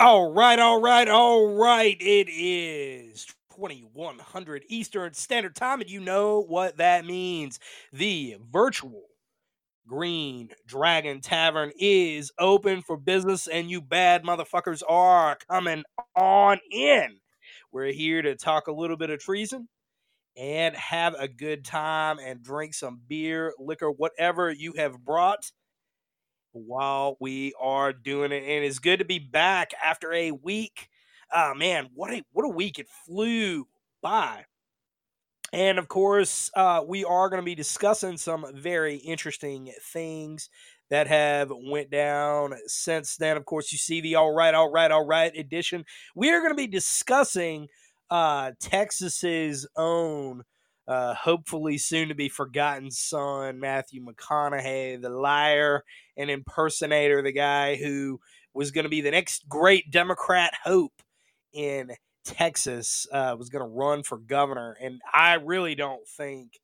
All right, all right, all right. It is 2100 Eastern Standard Time, and you know what that means. The virtual Green Dragon Tavern is open for business, and you bad motherfuckers are coming on in. We're here to talk a little bit of treason and have a good time and drink some beer, liquor, whatever you have brought while we are doing it. And it's good to be back after a week. Ah man, what a what a week. It flew by. And of course, uh, we are going to be discussing some very interesting things that have went down since then. Of course, you see the all right, all right, all right edition. We are going to be discussing uh, Texas's own, uh, hopefully soon to be forgotten son, Matthew McConaughey, the liar and impersonator, the guy who was going to be the next great Democrat hope in Texas, uh, was going to run for governor. And I really don't think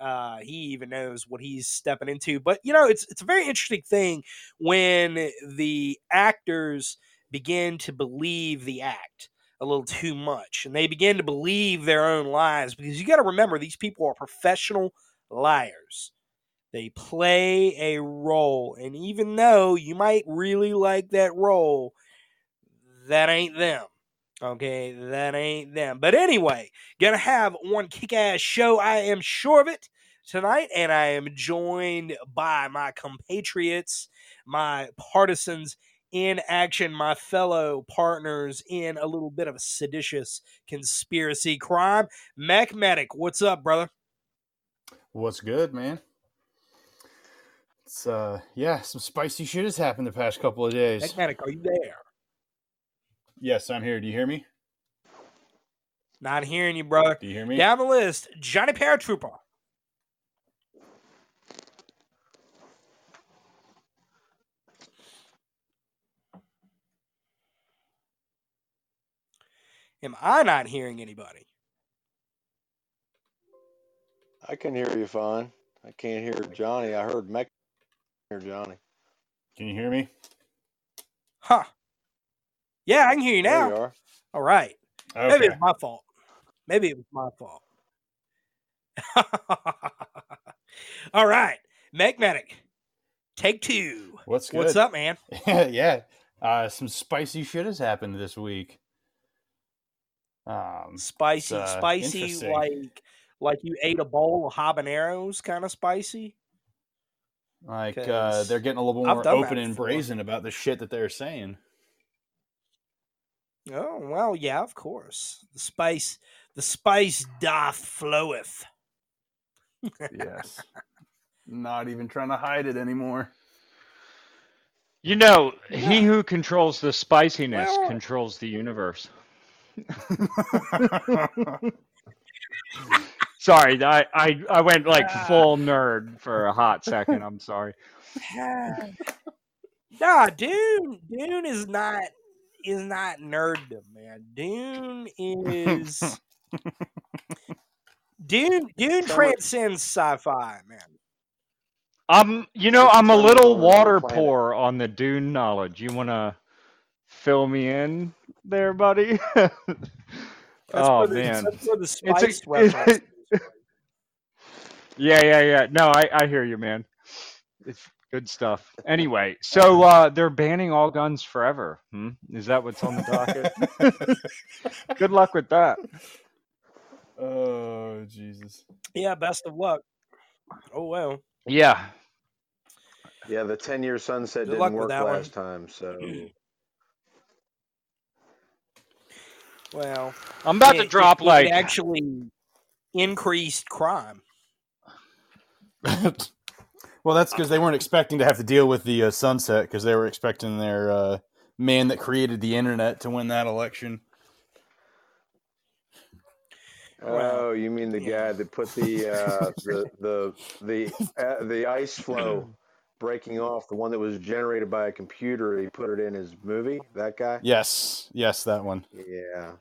uh, he even knows what he's stepping into. But you know, it's it's a very interesting thing when the actors begin to believe the act a little too much, and they begin to believe their own lies. Because you got to remember, these people are professional liars. They play a role, and even though you might really like that role, that ain't them. Okay, that ain't them. But anyway, gonna have one kick ass show, I am sure of it, tonight, and I am joined by my compatriots, my partisans in action, my fellow partners in a little bit of a seditious conspiracy crime. Mac Medic, what's up, brother? What's good, man? It's uh yeah, some spicy shit has happened the past couple of days. Mac Medic, are you there? Yes, I'm here. Do you hear me? Not hearing you, brother. Do you hear me? Down the list, Johnny Paratrooper. Am I not hearing anybody? I can hear you fine. I can't hear Johnny. I heard Mech hear Johnny. Can you hear me? Huh. Yeah, I can hear you There now. you are. All right. Maybe it's my fault. Maybe it was my fault. All right. Magnetic. Take two. What's good? What's up, man? yeah. Uh some spicy shit has happened this week. Um Spicy, uh, spicy, like like you ate a bowl of habaneros, kind of spicy. like uh 'Cause they're getting a little more open and brazen about the shit that they're saying. Oh well, yeah, of course. The spice, the spice doth floweth. Yes. Not even trying to hide it anymore. You know, he who controls the spiciness Well- controls the universe. Sorry, I, I, I went like full nerd for a hot second. I'm sorry. nah, Dune, Dune is not is not nerddom, man. Dune is Dune. Dune So transcends sci-fi, man. I'm, you know, I'm a little water planet. poor on the Dune knowledge. You want to fill me in there, buddy? That's oh where the, man, that's where the It's spice a- reference. is. Yeah, yeah, yeah. No, I, I hear you, man. It's good stuff. Anyway, so uh, they're banning all guns forever. Hmm? Is that what's on the docket? good luck with that. oh Jesus. Yeah, best of luck. Oh well. Yeah. Yeah, the 10 year sunset Good didn't work that one. last time, so Well, I'm about it- to drop it like actually increased crime. Well, that's because they weren't expecting to have to deal with the uh, sunset because they were expecting their uh, man that created the internet to win that election. Oh, you mean the yeah. guy that put the uh, the the the uh, the ice flow breaking off, the one that was generated by a computer? He put it in his movie. That guy. Yes, yes, that one. Yeah.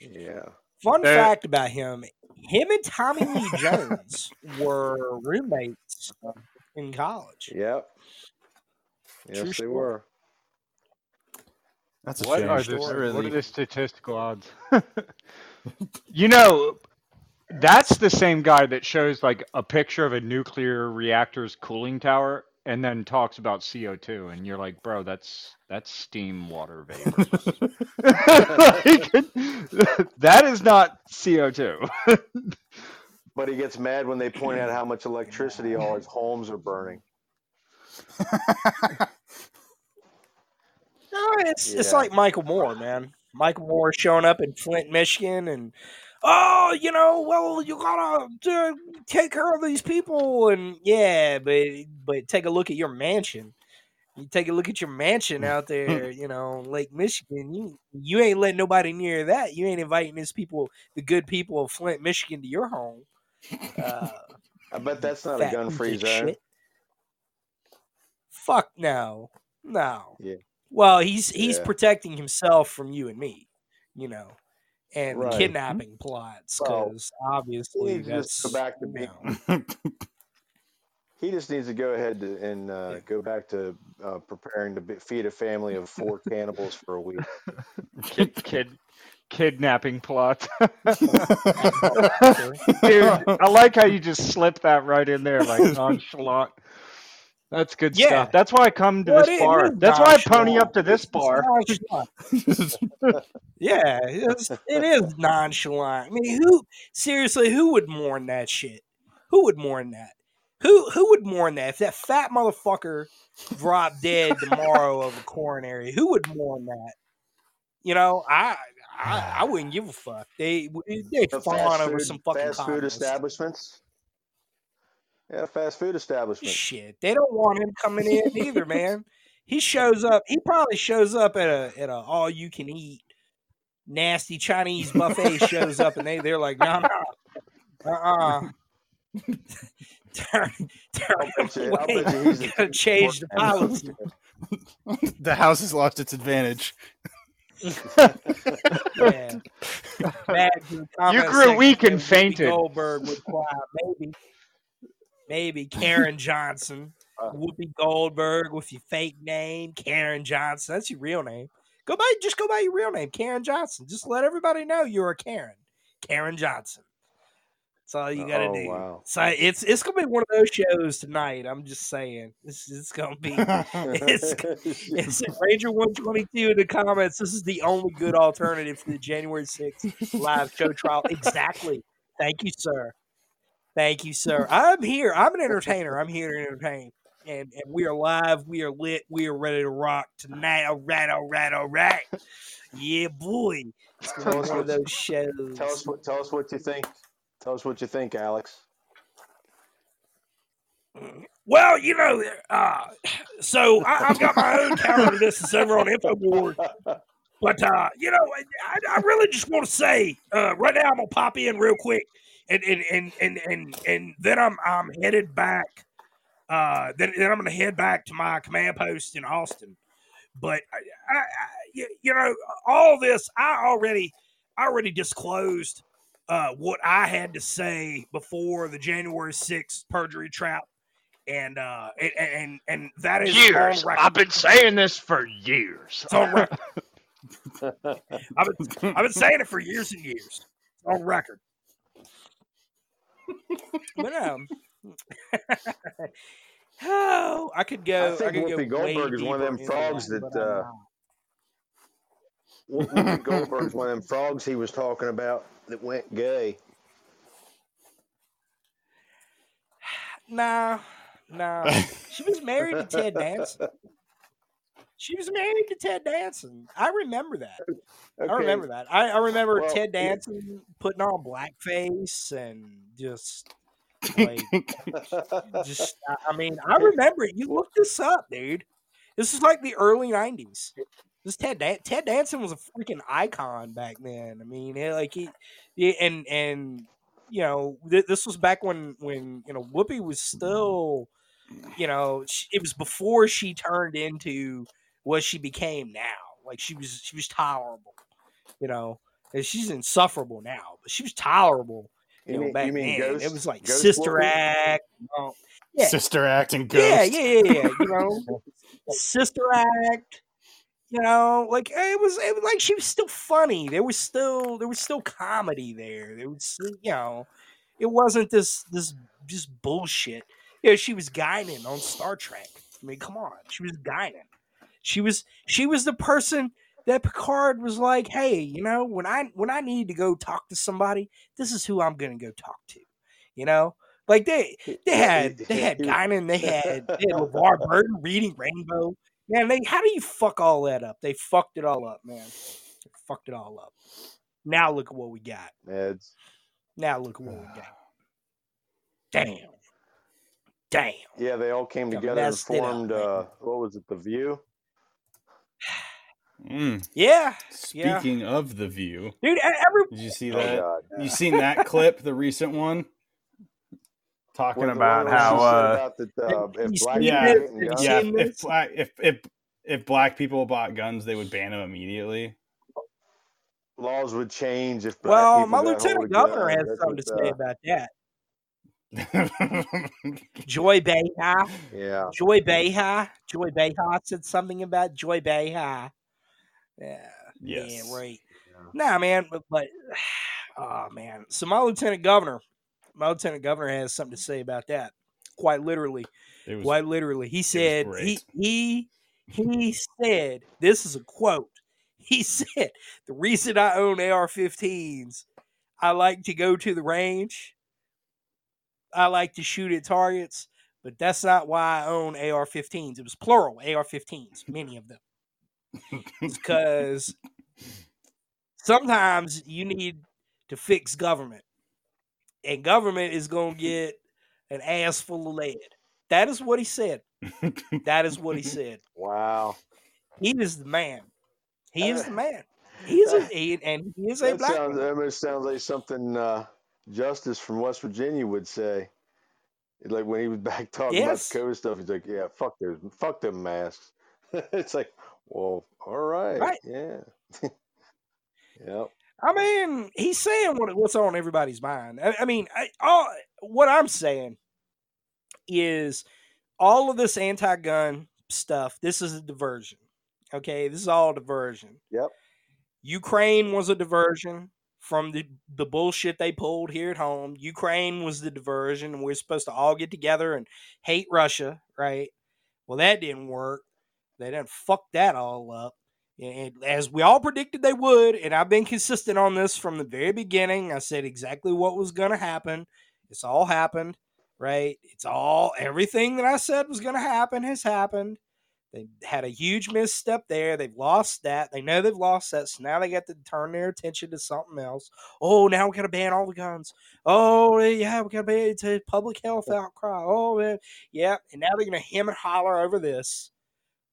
Yeah. Fun There- fact about him: him and Tommy Lee Jones were roommates in college. Yep. Yes, True they story. were. That's a What shame. are, Story. the, what are the statistical odds? you know, that's the same guy that shows like a picture of a nuclear reactor's cooling tower and then talks about CO2 and you're like, "Bro, that's that's steam water vapor." Like, that is not CO2. But he gets mad when they point out how much electricity all his homes are burning. No, it's it's like Michael Moore, man. Michael Moore showing up in Flint, Michigan, and oh, you know, well, you gotta uh, take care of these people, and yeah, but but take a look at your mansion. You take a look at your mansion out there, you know, Lake Michigan. You you ain't letting nobody near that. You ain't inviting these people, the good people of Flint, Michigan, to your home. Uh, I bet that's not a gun-free piece of zone. Fuck no, no. Yeah. Well, he's he's Yeah. protecting himself from you and me, you know, and Right. kidnapping plots Well, because obviously needs to just that's go back to you being- know, He just needs to go ahead to, and uh, go back to uh, preparing to be, feed a family of four cannibals for a week. kid, kid kidnapping plot. Dude, I like how you just slip that right in there like nonchalant. That's good Yeah. stuff. That's why I come to Well, this bar. That's why I pony up to this bar. yeah, it's, it is nonchalant. I mean, who seriously? Who would mourn that shit? Who would mourn that? Who who would mourn that? If that fat motherfucker dropped dead tomorrow of a coronary, who would mourn that? You know, I I, I wouldn't give a fuck. They they The fawn fast over some fucking fast food communists. establishments. Yeah, fast food establishment. Shit, they don't want him coming in either, man. He shows up. He probably shows up at a at a all you can eat nasty Chinese buffet. shows up and they they're like, no, no, uh, uh turn turn I'll him bet you- away. bet you he's a Gotta change the policy. the house has lost its advantage. Yeah. Bad in the comment grew weak and fainted. Goldberg would cry, maybe, maybe Karen Johnson, Uh. Whoopi Goldberg with your fake name, Karen Johnson. That's your real name. Go by, just go by your real name, Karen Johnson. Just let everybody know you're a Karen, Karen Johnson. That's all you gotta Oh, do. wow. So it's it's gonna be one of those shows tonight. I'm just saying, this is gonna be. It's, it's Ranger 122 in the comments. This is the only good alternative to the January 6th live show trial. Exactly. Thank you, sir. Thank you, sir. I'm here. I'm an entertainer. I'm here to entertain. And, and we are live. We are lit. We are ready to rock tonight. All right, all right, all right. Yeah, boy. It's gonna be one those shows. tell us what. Tell us what you think. Tell us what you think, Alex. Well, you know, uh, so I, I've got my own counter to this and several on Infoboard. But uh, you know, I, I really just want to say uh, right now I'm gonna pop in real quick, and and and and and, and then I'm I'm headed back. Uh, then, then I'm gonna head back to my command post in Austin. But I, I, I, you you know, all this I already I already disclosed uh, what I had to say before the January 6th perjury trap, and uh, and and, and that is Years. on. I've been saying this for years. It's on record. I've been, I've been saying it for years and years. It's on record. But um, oh, I could go. I think could go Whoopi way Goldberg is one of them frogs that, that, uh, not. Whoopi Goldberg's one of them frogs he was talking about that went gay. Nah, nah. She was married to Ted Danson. She was married to Ted Danson. I remember that. Oh, I remember that. I, I remember Well, Ted yeah. Danson putting on blackface and just Like, just I- mean, I remember it. You look this up, dude. This is like the early '90s. This Ted Dan- Ted Danson was a freaking icon back then. I mean, it, like he, yeah, and and you know, th- this was back when when you know Whoopi was still, you know, sh it was before she turned into what she became now. Like she was she was tolerable, you know. And she's insufferable now, but she was tolerable. You, You know, mean, back you mean then. Ghost? it was like Sister Whoopi? Act. you know. Yeah. Sister Act and Ghost. Yeah, yeah, yeah, yeah. You know, Sister Act. You know, like it was, it was like she was still funny. There was still there was still comedy there. There was, still- you know, it wasn't this this just bullshit. Yeah, she was Guinan on Star Trek. I mean, come on, she was Guinan. She was she was the person that Picard was like, hey, you know, when I when I need to go talk to somebody, this is who I'm gonna go talk to. You know, like they they had they had Guinan, they had they had LeVar Burton reading Rainbow. Man, they how do you fuck all that up? They fucked it all up, man. They fucked it all up. Now look at what we got. Meds. Now look at what we got. Damn. Damn. Yeah, they all came together and it up, formed. uh, what was it? The View. Mm. Yeah. Yeah. Speaking of the view, Dude, every did you see Oh that? God. You seen that clip, the recent one? Talking What, the about one where she how uh about that, uh, You if black? Yeah. people Have getting you guns- yeah, if black if if if black people bought guns, they would ban them immediately. laws would change if black well, people my lieutenant governor has something to say about that. Joy Behar. Yeah. Joy Behar. Joy Behar said something about Joy Behar. Yeah. Yes. Yeah, right. Nah, man, but, but oh man. So my lieutenant governor, my lieutenant governor has something to say about that. Quite literally. Was Quite literally. He said he he he said, this is a quote. He said, the reason I own AR-15s, I like to go to the range. I like to shoot at targets, but that's not why I own AR-15s. It was plural, AR-15s, many of them. because sometimes you need to fix government, and government is going to get an ass full of lead. That is what he said. That is what he said. Wow. He is the man. He is the man. He is a he, and he is a That black sounds, man. that sounds like something uh, Justice from West Virginia would say. Like when he was back talking Yes. about COVID stuff, he's like, "Yeah, fuck those, fuck them masks." it's like, well, all right, Right. yeah, yep. I mean, he's saying what, what's on everybody's mind. I, I mean, I, all what I'm saying is all of this anti-gun stuff. This is a diversion. Okay, this is all a diversion. Yep. Ukraine was a diversion from the the bullshit they pulled here at home. Ukraine was the diversion, and we're supposed to all get together and hate Russia, right? Well, that didn't work. They didn't fuck that all up. And as we all predicted they would, and I've been consistent on this from the very beginning, I said exactly what was going to happen. It's all happened, right? It's all everything that I said was going to happen has happened. They had a huge misstep there. They've lost that. They know they've lost that. So now they got to turn their attention to something else. Oh, now we got to ban all the guns. Oh, yeah, we got to ban it to public health outcry. Oh, man. yeah. And now they're going to hem and holler over this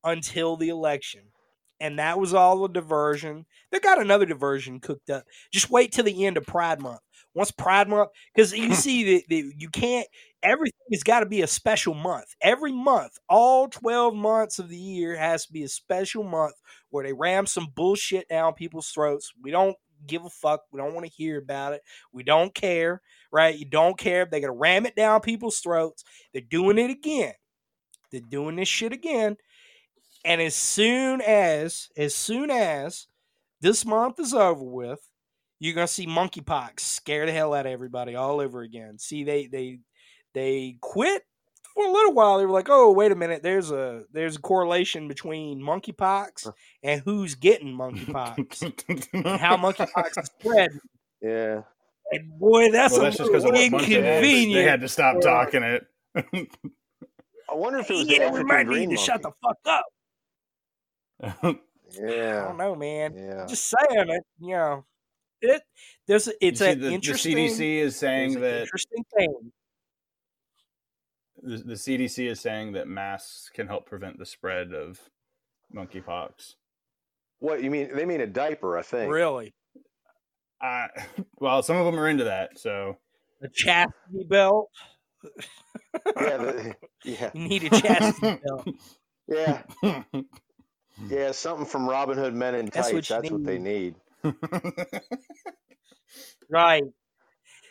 until the election. And that was all a diversion. They got another diversion cooked up. Just wait till the end of Pride Month. Once Pride Month, because you see that you can't. Everything has got to be a special month. Every month, all twelve months of the year has to be a special month where they ram some bullshit down people's throats. We don't give a fuck. We don't want to hear about it. We don't care, right? You don't care. If They're gonna ram it down people's throats. They're doing it again. They're doing this shit again. And as soon as, as soon as this month is over with, you're gonna see monkeypox scare the hell out of everybody all over again. See, they they they quit for a little while. They were like, "Oh, wait a minute. There's a there's a correlation between monkeypox and who's getting monkeypox, how monkeypox is spread." Yeah. And boy, that's well, a that's just because of little what it is. They inconvenient. had to stop for- talking it. I wonder if it was the Yeah, African remind me green to shut the fuck up. Yeah, I don't know, man. Yeah. Just saying it. You know, it there's it's an the, the interesting. CDC is saying that interesting thing. The, the CDC is saying that masks can help prevent the spread of monkeypox. What you mean? They mean a diaper, I think. Really? Uh, well, some of them are into that, so A chastity belt? Yeah, the, yeah, You need a chastity belt. yeah, yeah. Something from Robin Hood Men in That's Tights. what you That's what they need. Right.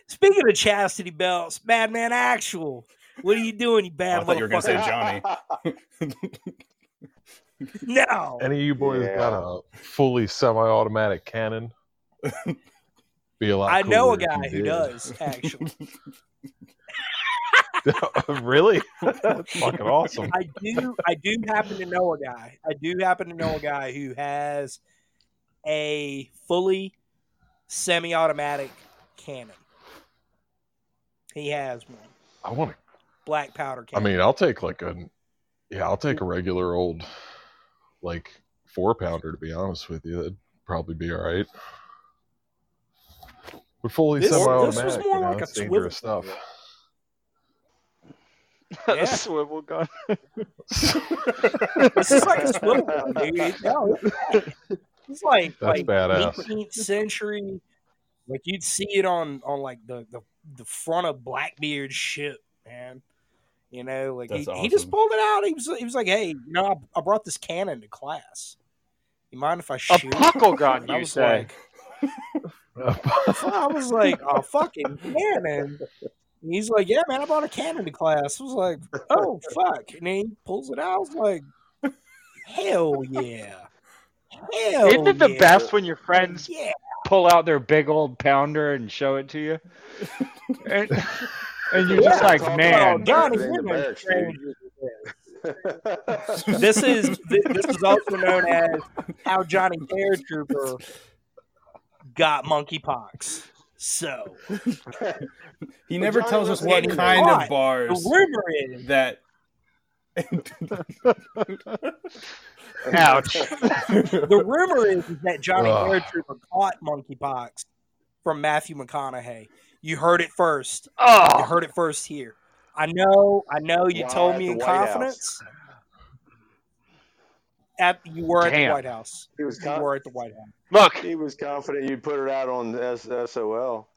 Speaking of chastity belts, Madman Actual. What are you doing, you bad oh, I thought you were gonna say? Johnny. No. Any of you boys Yeah. got a fully semi-automatic cannon? Be a lot. I know a guy who did. does, actually. Oh, really? That's fucking awesome. I do I do happen to know a guy. I do happen to know a guy who has a fully semi automatic cannon. He has one. I want to. Black powder I mean, I'll take like a. Yeah, I'll take a regular old, like four pounder. To be honest with you, that'd probably be all right. But fully This- this was semi-automatic, more you know, like a it's dangerous swivel. stuff. Yeah. a swivel gun. this is like a swivel gun, dude. No, it's like That's like badass. 18th century. Like you'd see it on on like the the, the front of Blackbeard's ship, man. You know, like he, That's he just pulled it out. He was he was like, "Hey, you know, I, I brought this cannon to class. You mind if I A shoot?" A puckle gun, I you was say? like, I was like, "A fucking cannon." And he's like, "Yeah, man, I brought a cannon to class." I was like, "Oh fuck!" And then he pulls it out. I was like, "Hell yeah!" Hell Isn't it the yeah. best when your friends Yeah, pull out their big old pounder and show it to you? And, and you're just like, man, Oh, Johnny, Better you're the no barracks, dude. stranger to this. This is this is also known as how Johnny Paratrooper got monkeypox. So he never Johnny tells us what kind caught. of bars the rumor is that. ouch. the rumor is, is that Johnny Ugh. Paratrooper caught monkeypox from Matthew McConaughey. You heard it first. You Oh, heard it first here. I know. I know. You Wow, told me in White House. confidence. At you were at the White House. he was You were at the White House. look, he was confident you'd put it out on S- SOL.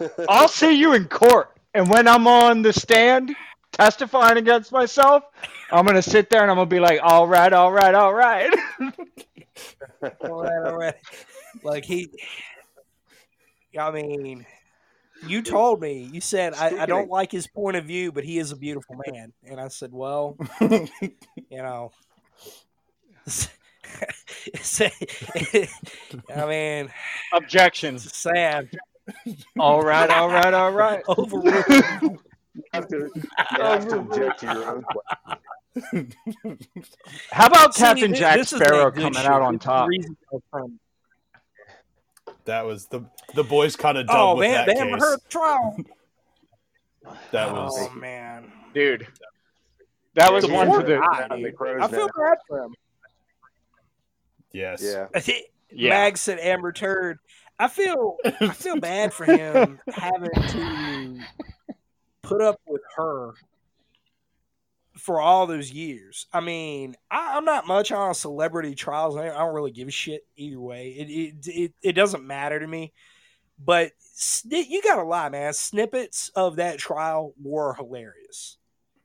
I'll see you in court. And when I'm on the stand testifying against myself, I'm going to sit there and I'm going to be like, all right, all right, all right. all right, all right. Like he, I mean, you told me. You said I, I don't like his point of view, but he is a beautiful man. And I said, well, you know, I mean, Objection. it's sad. All right, all right, all right. Overruled. You have to, you have to object to your own question. How about See, Captain thi- Jack this Sparrow coming out on This is top? reason I was trying- that was the the boys kind of dub Oh with man, that they haven't heard the trial. That was Oh man, Dude, that was Yeah, one poor for the. guy, the dude. crow's I feel bad for him. yes. Yeah. Yeah. Mag said Amber Turd. I feel I feel bad for him having to put up with her for all those years. I mean, I, I'm not much on celebrity trials. I don't really give a shit either way. It it it, it doesn't matter to me. But you gotta lie, man. Snippets of that trial were hilarious.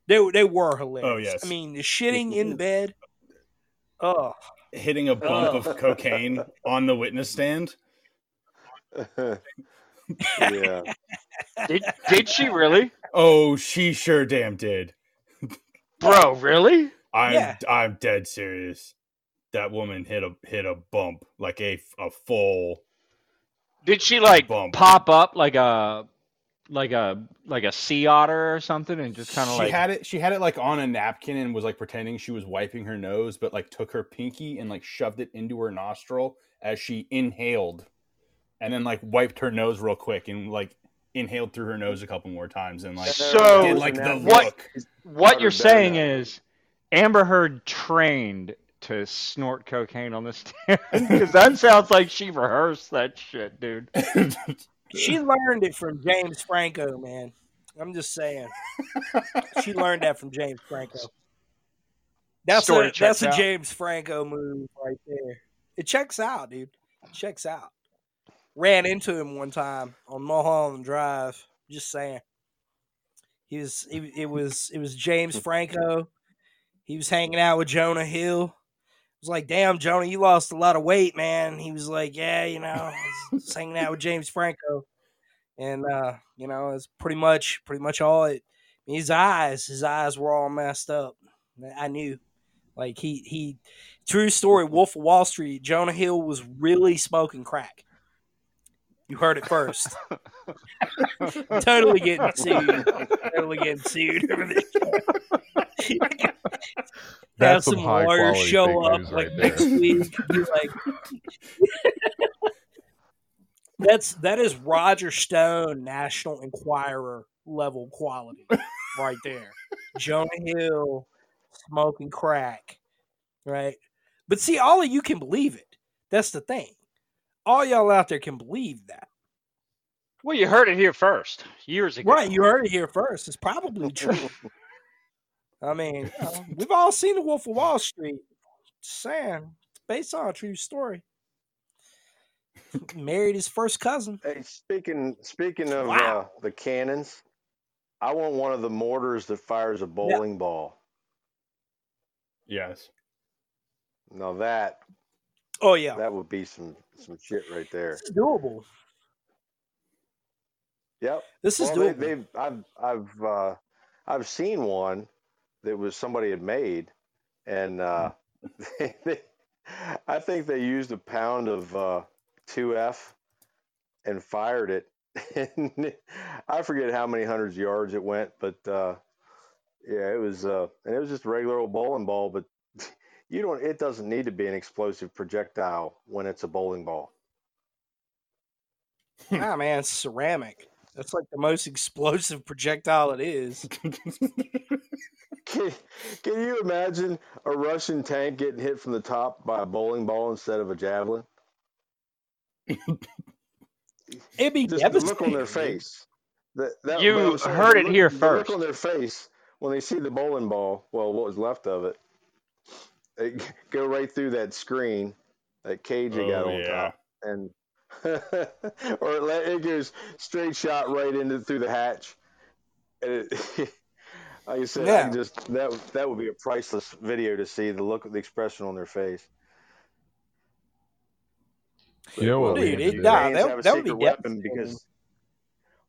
They they were hilarious. Oh, yes. I mean, the shitting in the bed. Oh, Hitting a bump Ugh. of cocaine on the witness stand. yeah. Did, did she really? Oh, she sure damn did. Bro, really? I'm Yeah. I'm dead serious. That woman hit a hit a bump like a a full Did she like Bump. pop up like a like a like a sea otter or something and just kind of like had it she had it like on a napkin and was like pretending she was wiping her nose but like took her pinky and like shoved it into her nostril as she inhaled and then like wiped her nose real quick and like inhaled through her nose a couple more times and like So, did like the what- look what you're than saying that. is Amber Heard trained to snort cocaine on the stand because that sounds like she rehearsed that shit, dude. she learned it from James Franco, man. I'm just saying. she learned that from James Franco. That's Story a checks that's a. James Franco move right there. It checks out, dude. It checks out. Ran into him one time on Mulholland Drive. Just saying. He was he, it was it was James Franco. He was hanging out with Jonah Hill. I was like, damn, Jonah, you lost a lot of weight, man. He was like, yeah, you know, I was just hanging out with James Franco, and uh, you know, it's pretty much pretty much all it. His eyes, his eyes were all messed up. I knew, like he he, true story. Wolf of Wall Street. Jonah Hill was really smoking crack. You heard it first. totally getting sued. Totally getting sued over this. Have some some lawyers show up like right next week. Be like, that's that is Roger Stone, National Enquirer level quality, right there. Jonah Hill smoking crack, right? But see, all of you can believe it. That's the thing. All y'all out there can believe that. Well, you heard it here first, years ago. Right, you heard it here first. It's probably true. I mean, you know, we've all seen The Wolf of Wall Street. Just saying, it's based on a true story. Married his first cousin. Hey, speaking speaking of Wow. uh, the cannons, I want one of the mortars that fires a bowling ball. Yes. Now that Oh yeah, that would be some some shit right there. this is doable. Yep. This is Well, doable. they've I've I've uh, I've seen one that was somebody had made, and uh, they, they, I think they used a pound of uh, 2F and fired it. And I forget how many hundreds of yards it went, but uh, yeah, it was uh, and it was just a regular old bowling ball. But you don't. It doesn't need to be an explosive projectile when it's a bowling ball. ah man, it's ceramic. That's like the most explosive projectile it is. Can, can you imagine a Russian tank getting hit from the top by a bowling ball instead of a javelin? It'd be Just the look on their face. That, that, You what saying, heard the it look- here the first. Look on their face when they see the bowling ball. Well, what was left of it? They go right through that screen, that cage they oh, got Oh, on yeah. top, and or it, let- it goes straight shot right into through the hatch. And it, like I said, Yeah. can just that that would be a priceless video to see the look, the expression on their face. You know what? Dude, it- to nah, that- that would be weapon because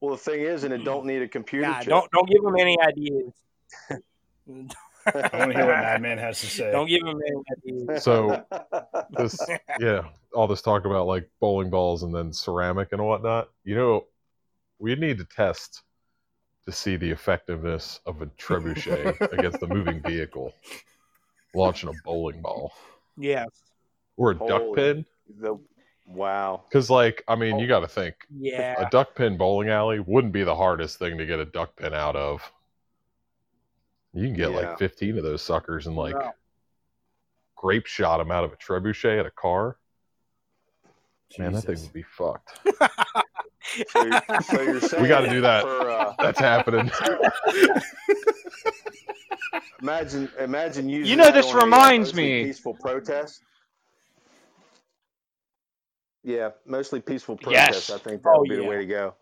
well the thing is and it don't need a computer Nah, chip. don't don't give them any ideas. I want to hear what Madman has to say. Don't give him any ideas. So this, yeah, all this talk about like bowling balls and then ceramic and whatnot. You know, we need to test to see the effectiveness of a trebuchet against a moving vehicle launching a bowling ball Yes. or a duck Holy- pin. the, wow. Because, like, I mean, you oh. got to think Yeah. a duck pin bowling alley wouldn't be the hardest thing to get a duck pin out of. You can get Yeah. like 15 of those suckers and like No. grape shot them out of a trebuchet at a car. Man, that thing would be fucked. So, you- so you're saying We got to do that. For, uh, That's happening. imagine, imagine using. You know, this on a, uh, reminds me- Peaceful protest. Yeah, mostly peaceful Yes. protest. I think that Oh, would be the way to go.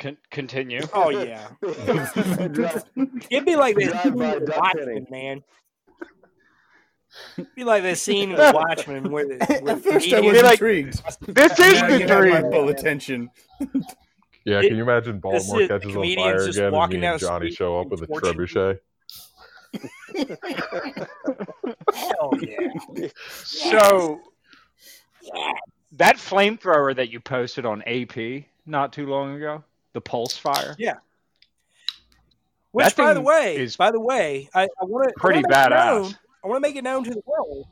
Con- continue. Oh yeah. It'd be like that Drive scene by in duck Watchmen, man. It'd be like that scene in the Watchmen where the where At first I comedian- was Be like, intrigued. This is the you have my dream. full attention. Yeah, can you imagine this Baltimore is- catches on comedians fire just again and walking me and down Johnny show up with a trebuchet? Hell yeah. So that flamethrower that you posted on AP not too long ago, the pulse fire. Yeah. Which, That by the way, is by the way, I, I want to pretty make it known, badass. I want to make it known to the world.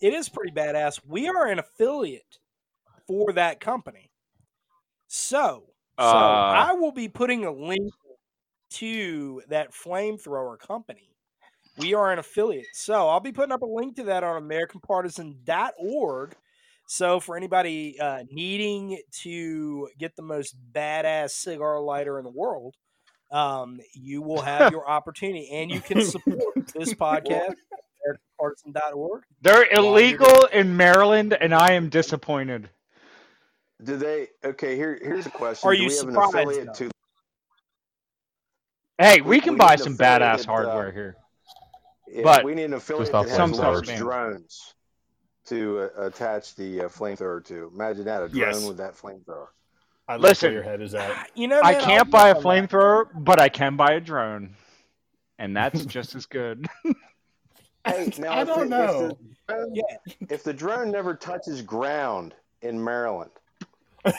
It is pretty badass. We are an affiliate for that company, so so Uh. I will be putting a link to that flamethrower company. We are an affiliate, so I'll be putting up a link to that on AmericanPartisan.org. So for anybody uh, needing to get the most badass cigar lighter in the world, um, you will have your opportunity, and you can support this podcast. at partisan.org. They're illegal in Maryland, and I am disappointed. Do they? Okay, here here's a question. Are Do you we have an surprised, affiliate though? to? Hey, We- we can we buy some affiliated, badass uh, hardware here. Yeah, But- we need an affiliate not that has Some large stuff's banned. drones to uh, attach the uh, flamethrower to. Imagine that a drone Yes. with that flamethrower. I Listen. where your head is at. You know, I can't I'll buy a work on that. flamethrower, but I can buy a drone, and that's just as good. Hey, now I if don't the- if know. the drone- Yeah. If the drone never touches ground in Maryland,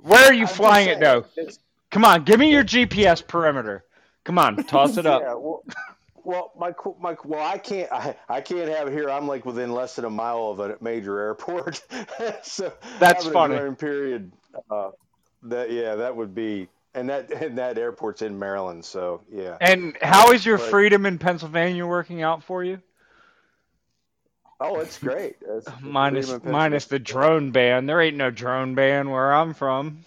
Where are you I'm just flying it saying, though? Come on, give me your GPS perimeter. Come on, toss it up. Yeah, well, well, my my well, I can't I, I can't have it here. I'm like within less than a mile of a major airport, so That's funny. A period. Uh, that yeah, that would be, and that and that airport's in Maryland, so yeah. And how is your But- freedom in Pennsylvania working out for you? Oh, it's great. It's Minus minus the drone ban. There ain't no drone ban where I'm from.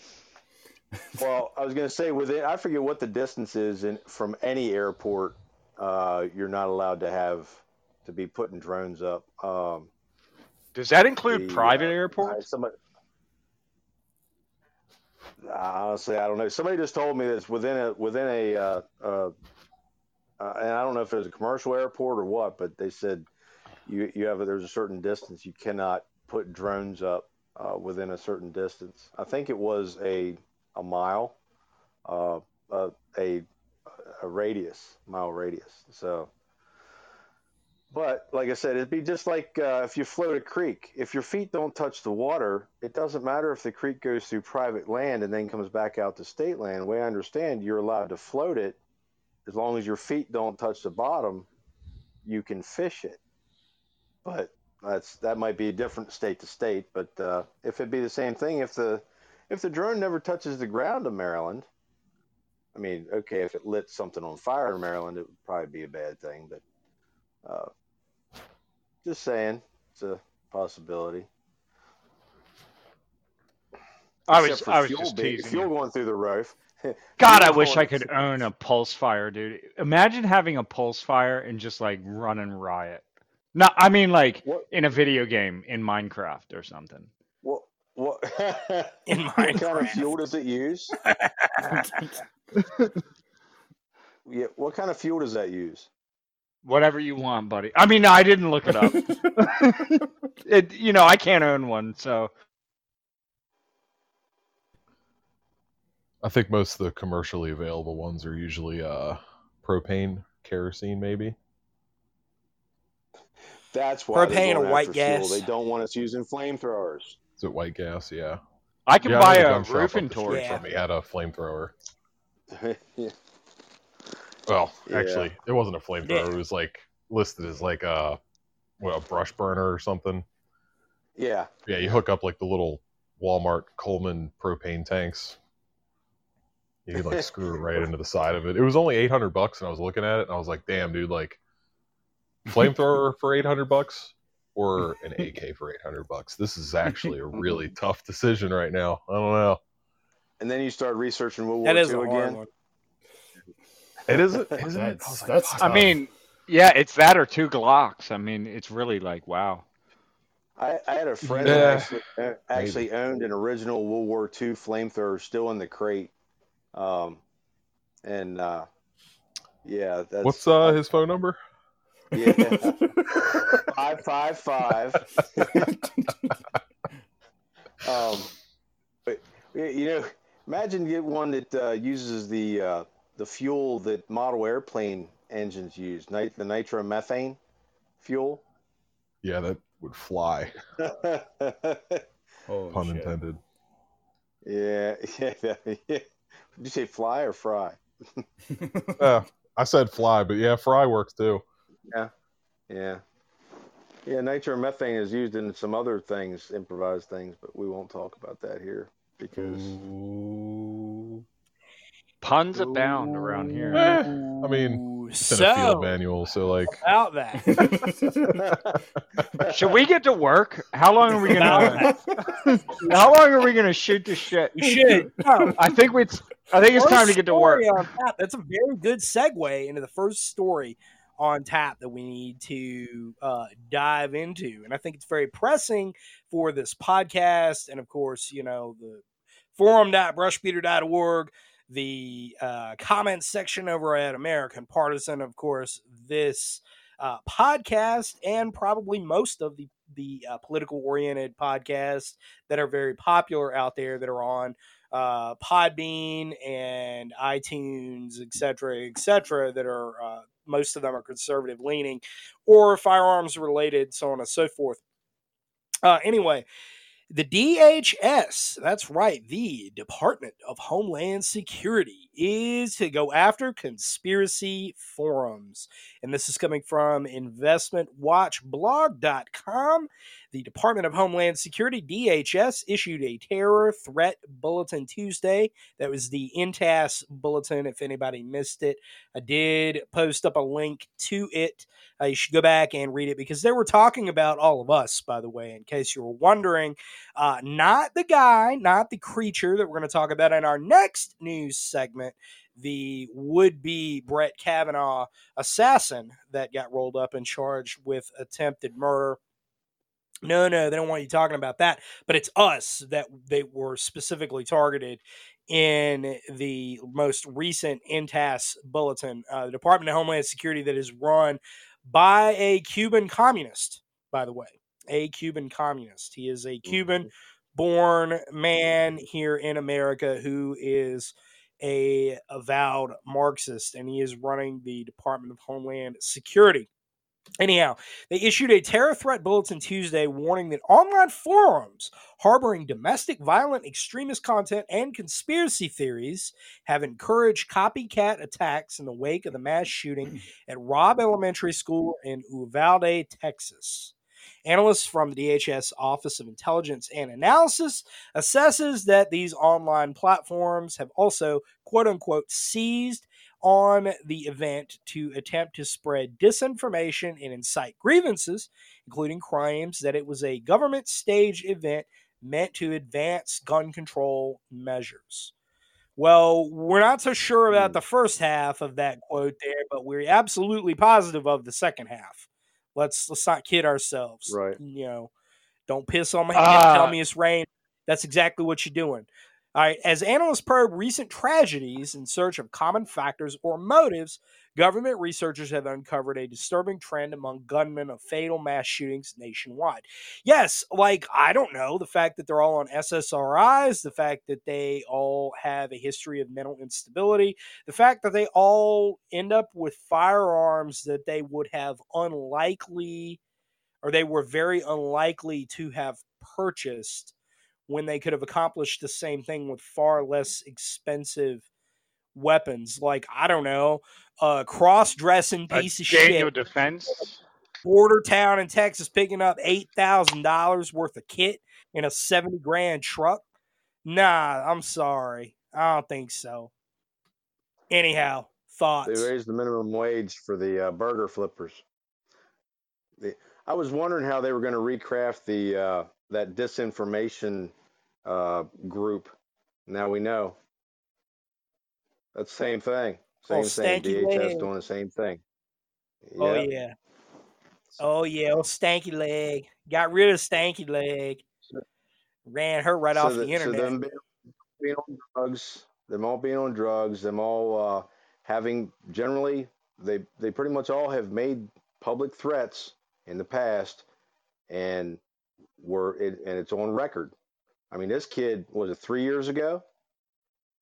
Well, I was going to say within I forget what the distance is in, from any airport. Uh, you're not allowed to have to be putting drones up. Um, Does that include the, private uh, airports? I- somebody, honestly, I don't know. Somebody just told me that it's within a within a, uh, uh, uh, and I don't know if it's a commercial airport or what, but they said you you have a, there's a certain distance you cannot put drones up uh, within a certain distance. I think it was a a mile, uh, uh, a a radius, mile radius. So. But like I said, it'd be just like uh, if you float a creek. If your feet don't touch the water, it doesn't matter if the creek goes through private land and then comes back out to state land. The way I understand, you're allowed to float it as long as your feet don't touch the bottom. You can fish it, but that's that might be different state to state. But uh, if it'd be the same thing, if the if the drone never touches the ground in Maryland, I mean, okay, if it lit something on fire in Maryland, it would probably be a bad thing. But uh, just saying, it's a possibility. I was, I was fuel just being- teasing. Fuel you. going through the roof. God, I wish I going- could own a pulse fire, dude. Imagine having a pulse fire and just like running riot. No, I mean like What? in a video game in Minecraft or something. What? What? In Minecraft. what kind Minecraft. of fuel does it use? yeah. What kind of fuel does that use? Whatever you want, buddy. I mean, I didn't look it up. it, you know, I can't own one, so I think most of the commercially available ones are usually uh, propane, kerosene, maybe. That's why they're Propane or white after fuel. gas? They don't want us using flamethrowers. Is it white gas? Yeah. I can yeah, buy know a gun shop up roofing torch. street from me had a flamethrower. yeah. Well, Yeah. actually, it wasn't a flamethrower. Yeah. It was like listed as like a what a brush burner or something. Yeah. Yeah, you hook up like the little Walmart Coleman propane tanks. You could like screw it right into the side of it. It was only eight hundred bucks, and I was looking at it, and I was like, "Damn, dude! Like, flamethrower for eight hundred bucks, or an AK for eight hundred bucks? This is actually a really tough decision right now. I don't know. And then you start researching World That War is II again. one. It isn't, isn't it? That's- I was like, that's "Fuck." I mean, yeah, it's that or two Glocks. I mean, it's really like wow. I, I had a friend Yeah. that actually, uh, actually owned an original World War II flamethrower still in the crate. Um, and uh, yeah, that's what's uh his phone number? yeah five five five. um, but you know, imagine you get one that uh, uses the uh, the fuel that model airplane engines use, nit- the nitromethane fuel. Yeah, that would fly. Holy Pun shit. intended. Yeah, yeah, yeah. Did you say fly or fry? Yeah, I said fly, but yeah, fry works too. Yeah, yeah. Yeah, nitromethane is used in some other things, improvised things, but we won't talk about that here because Ooh. Puns abound around here. Eh, I mean, It's in a field manual, so like about that. Should we get to work? How long are we gonna? how long are we gonna shoot this shit? We should. No, I think we. I think it's time to get to work. Tap. That's a very good segue into the first story on tap that we need to uh, dive into, and I think it's very pressing for this podcast, and of course, you know the forum.brushbeater.org, the uh, comments section over at American Partisan, of course, this uh, podcast, and probably most of the the uh, political oriented podcasts that are very popular out there that are on uh, Podbean and iTunes, et cetera, et cetera, that are uh, most of them are conservative leaning or firearms related, so on and so forth. Uh, anyway, the DHS, that's right, the Department of Homeland Security, is to go after conspiracy forums. And this is coming from investmentwatchblog.com. The Department of Homeland Security, DHS, issued a terror threat bulletin Tuesday. That was the NTAS bulletin, if anybody missed it. I did post up a link to it. Uh, you should go back and read it because they were talking about all of us, by the way, in case you were wondering. Uh, not the guy, not the creature that we're going to talk about in our next news segment, the would be Brett Kavanaugh assassin that got rolled up and charged with attempted murder. No, no, they don't want you talking about that. But it's us that they were specifically targeted in the most recent NTAS bulletin, uh, the Department of Homeland Security that is run by a Cuban communist, by the way, a Cuban communist. He is a Cuban born man here in America who is a avowed Marxist, and he is running the Department of Homeland Security. Anyhow, they issued a terror threat bulletin Tuesday warning that online forums harboring domestic violent extremist content and conspiracy theories have encouraged copycat attacks in the wake of the mass shooting mm. at Robb Elementary School in Uvalde, Texas. Analysts from the DHS Office of Intelligence and Analysis assesses that these online platforms have also quote unquote seized on the event to attempt to spread disinformation and incite grievances, including crimes that it was a government stage event meant to advance gun control measures. Well, we're not so sure about the first half of that quote there, but we're absolutely positive of the second half. Let's let's not kid ourselves. Right. You know, don't piss on my head. Tell Uh, me it's rain. That's exactly what you're doing. All right. As analysts probe recent tragedies in search of common factors or motives, government researchers have uncovered a disturbing trend among gunmen of fatal mass shootings nationwide. Yes, like, I don't know, the fact that they're all on SSRIs, the fact that they all have a history of mental instability, the fact that they all end up with firearms that they would have unlikely or they were very unlikely to have purchased when they could have accomplished the same thing with far less expensive weapons. Like, I don't know, a cross dressing a of Daniel shit. defense. Border town in Texas picking up $8,000 worth of kit in a 70 grand truck. Nah, I'm sorry. I don't think so. Anyhow, They raised the minimum wage for the uh, burger flippers. The, I was wondering how they were going to recraft the uh, that disinformation uh, group. Now we know. That's the same thing. Oh, Same thing. stanky DHS leg. doing the same thing. Oh yeah. Oh yeah, Oh stanky leg. Got rid of stanky leg. Ran her right so off the- the internet. So them being on drugs, them all being on drugs, them all uh, having generally they they pretty much all have made public threats in the past, and were it and it's on record. I mean, this kid was it three years ago?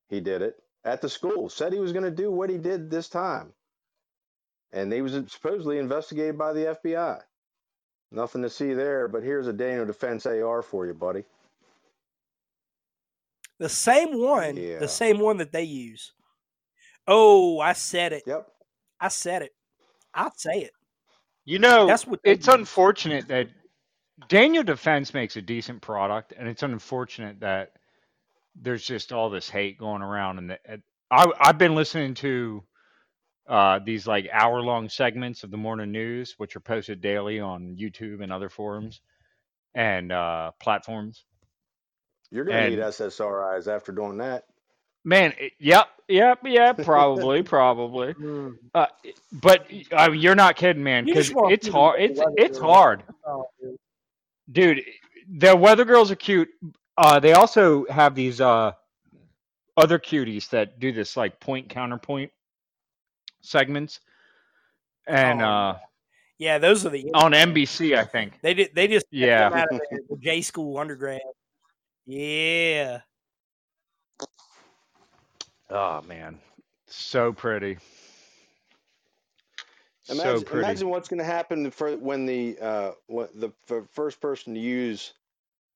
He did it at the school. Said he was going to do what he did this time, and he was supposedly investigated by the FBI. Nothing to see there, but here's a Daniel Defense AR for you, buddy. the same one, Yeah. the same one that they use. Oh, I said it. Yep. I said it. I'll say it. You know, That's what it's use. unfortunate that Daniel Defense makes a decent product, and it's unfortunate that there's just all this hate going around. And that I, I've been listening to uh, these like hour long segments of the morning news, which are posted daily on YouTube and other forums and uh, platforms. You're gonna need SSRIs after doing that. man, it- yep, yep, yep, probably, probably. Mm. Uh, but I you're not kidding, man, because it's hard. get It's weather it's hard, dude. The weather girls are cute. Uh, they also have these uh other cuties that do this like point counterpoint segments, and Oh, uh yeah, those are the on NBC, I think. they did they just Yeah. them out of the, the J school undergrad. Yeah. Oh man, so pretty. So Imagine, pretty. imagine what's going to happen for when the uh, what the first person to use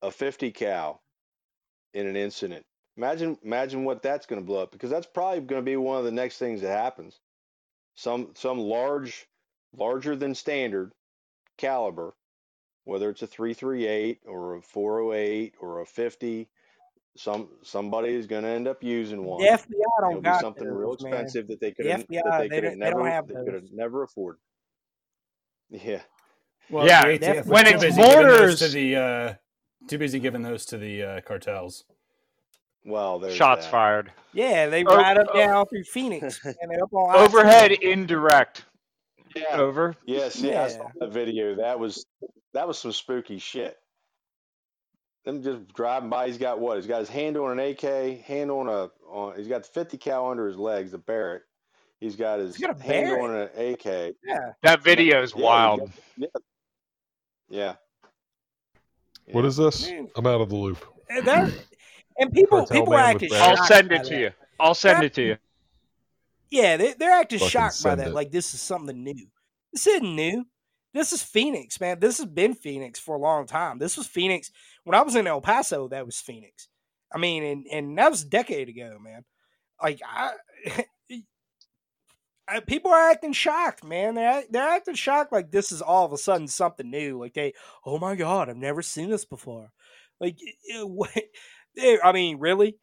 a 50 cal in an incident. Imagine, imagine what that's going to blow up because that's probably going to be one of the next things that happens. Some some large, larger than standard caliber, whether it's a 338 or a 408 or a 50. Some somebody is going to end up using one. The FBI It'll don't be got something real those, man. expensive that they could The have FBI, that they they could have don't- they don't never have they could have never afforded. Yeah. Well, Yeah, ATF when too it's busy giving those borders- to the uh, too busy giving those to the uh, cartels. Well, there's Shots that. fired. Yeah, they Oh, ride up oh. down through Phoenix and they up on Overhead I-10. indirect. Yeah. Over. Yes. Yeah. I Yeah. saw that video. That was that was some spooky shit. Them just driving by. He's got what? He's got his hand on an AK, hand on a on. He's got the 50 cal under his legs, the Barrett. He's got his He's got hand Barrett? on an AK. Yeah. That video is Yeah, he wild. Yeah. What Yeah. is this? Man. I'm out of the loop. And, that, and people people man act as I'll send it to that. you. I'll send it to you. Yeah, they, they're acting Fucking shocked by that. it. Like this is something new. This isn't new. This is Phoenix, man. This has been Phoenix for a long time. This was Phoenix when I was in El Paso. That was Phoenix. I mean, and and that was a decade ago, man. Like I, people are acting shocked, man. They're act- they're acting shocked like this is all of a sudden something new. Like they, oh my god, I've never seen this before. Like, what? I mean, really?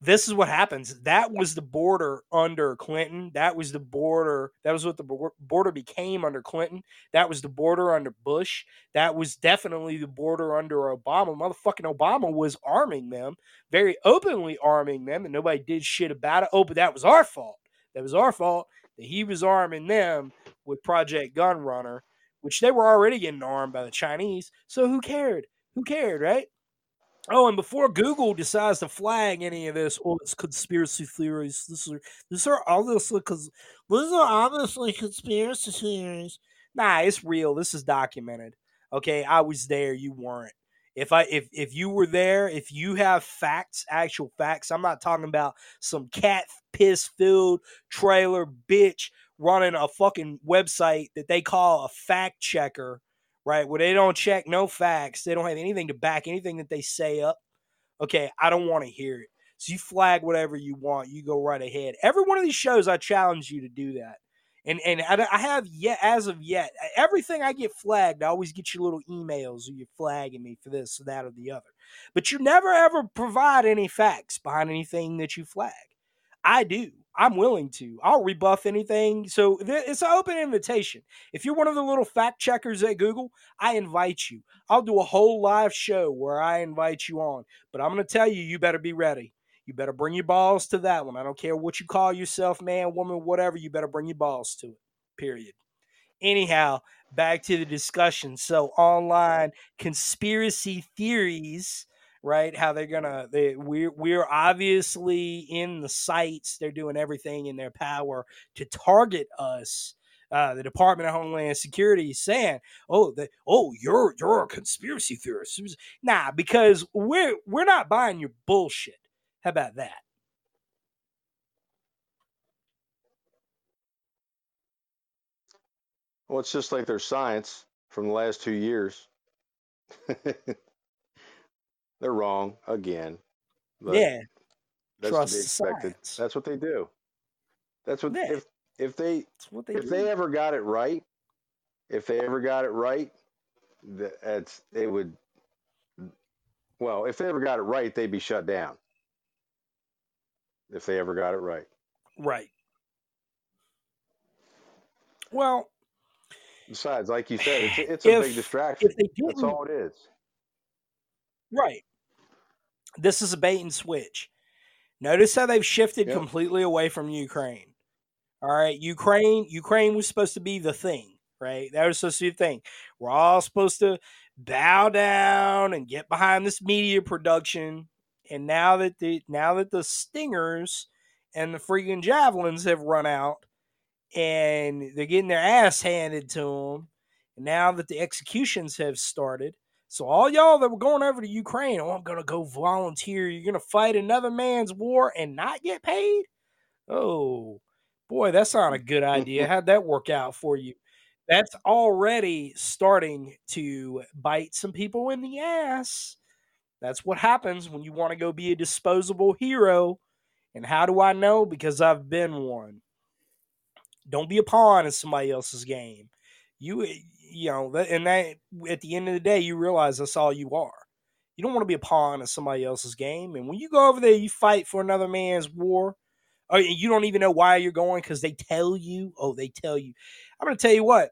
This is what happens. That was the border under Clinton. That was the border. That was what the border became under Clinton. That was the border under Bush. That was definitely the border under Obama. Motherfucking Obama was arming them, very openly arming them, and nobody did shit about it. Oh, but that was our fault. That was our fault that he was arming them with Project Gunrunner, which they were already getting armed by the Chinese. So who cared? Who cared, right? Oh, and before Google decides to flag any of this, oh, it's conspiracy theories. This are these are obviously because these are obviously conspiracy theories. Nah, it's real. This is documented. Okay, I was there. You weren't. If I if if you were there, if you have facts, actual facts, I'm not talking about some cat piss filled trailer bitch running a fucking website that they call a fact checker right? Where they don't check no facts, they don't have anything to back anything that they say up. Okay, I don't want to hear it. So you flag whatever you want, you go right ahead. Every one of these shows, I challenge you to do that. And and I, have yet as of yet everything I get flagged. I always get your little emails you're flagging me for this or that or the other. But you never ever provide any facts behind anything that you flag. I do. I'm willing to. I'll rebuff anything. So th- it's an open invitation. If you're one of the little fact checkers at Google, I invite you. I'll do a whole live show where I invite you on. But I'm going to tell you, you better be ready. You better bring your balls to that one. I don't care what you call yourself, man, woman, whatever. You better bring your balls to it. Period. Anyhow, back to the discussion. So online conspiracy theories right? How they're gonna they we're we're obviously in the sights. They're doing everything in their power to target us. Uh, the Department of Homeland Security is saying, "Oh, the, oh, you're you're a conspiracy theorist." Nah, because we're we're not buying your bullshit. How about that? Well, it's just like their science from the last two years. They're wrong again. yeah, that's trust to be expected. science. That's what they do. That's what Yeah. if if they they if do. they ever got it right, if they ever got it right, that's they would. Well, if they ever got it right, they'd be shut down. If they ever got it right, right. Well, Besides, like you said, it's a, it's a big distraction. if they That's didn't all it is. Right, this is a bait and switch. Notice how they've shifted Yep. completely away from Ukraine. All right, Ukraine. Ukraine was supposed to be the thing, right? That was supposed to be the thing. We're all supposed to bow down and get behind this media production. And now that the now that the stingers and the freaking javelins have run out, and they're getting their ass handed to them, and now that the executions have started, so all y'all that were going over to Ukraine, oh, I'm gonna go volunteer. You're gonna fight another man's war and not get paid. Oh boy, that's not a good idea. How'd that work out for you? That's already starting to bite some people in the ass. That's what happens when you want to go be a disposable hero. And how do I know? Because I've been one. Don't be a pawn in somebody else's game. You, eh, you know, that, and that at the end of the day, you realize that's all you are. You don't want to be a pawn in somebody else's game. And when you go over there, you fight for another man's war. Oh, and you don't even know why you're going because they tell you. Oh, they tell you. I'm going to tell you what.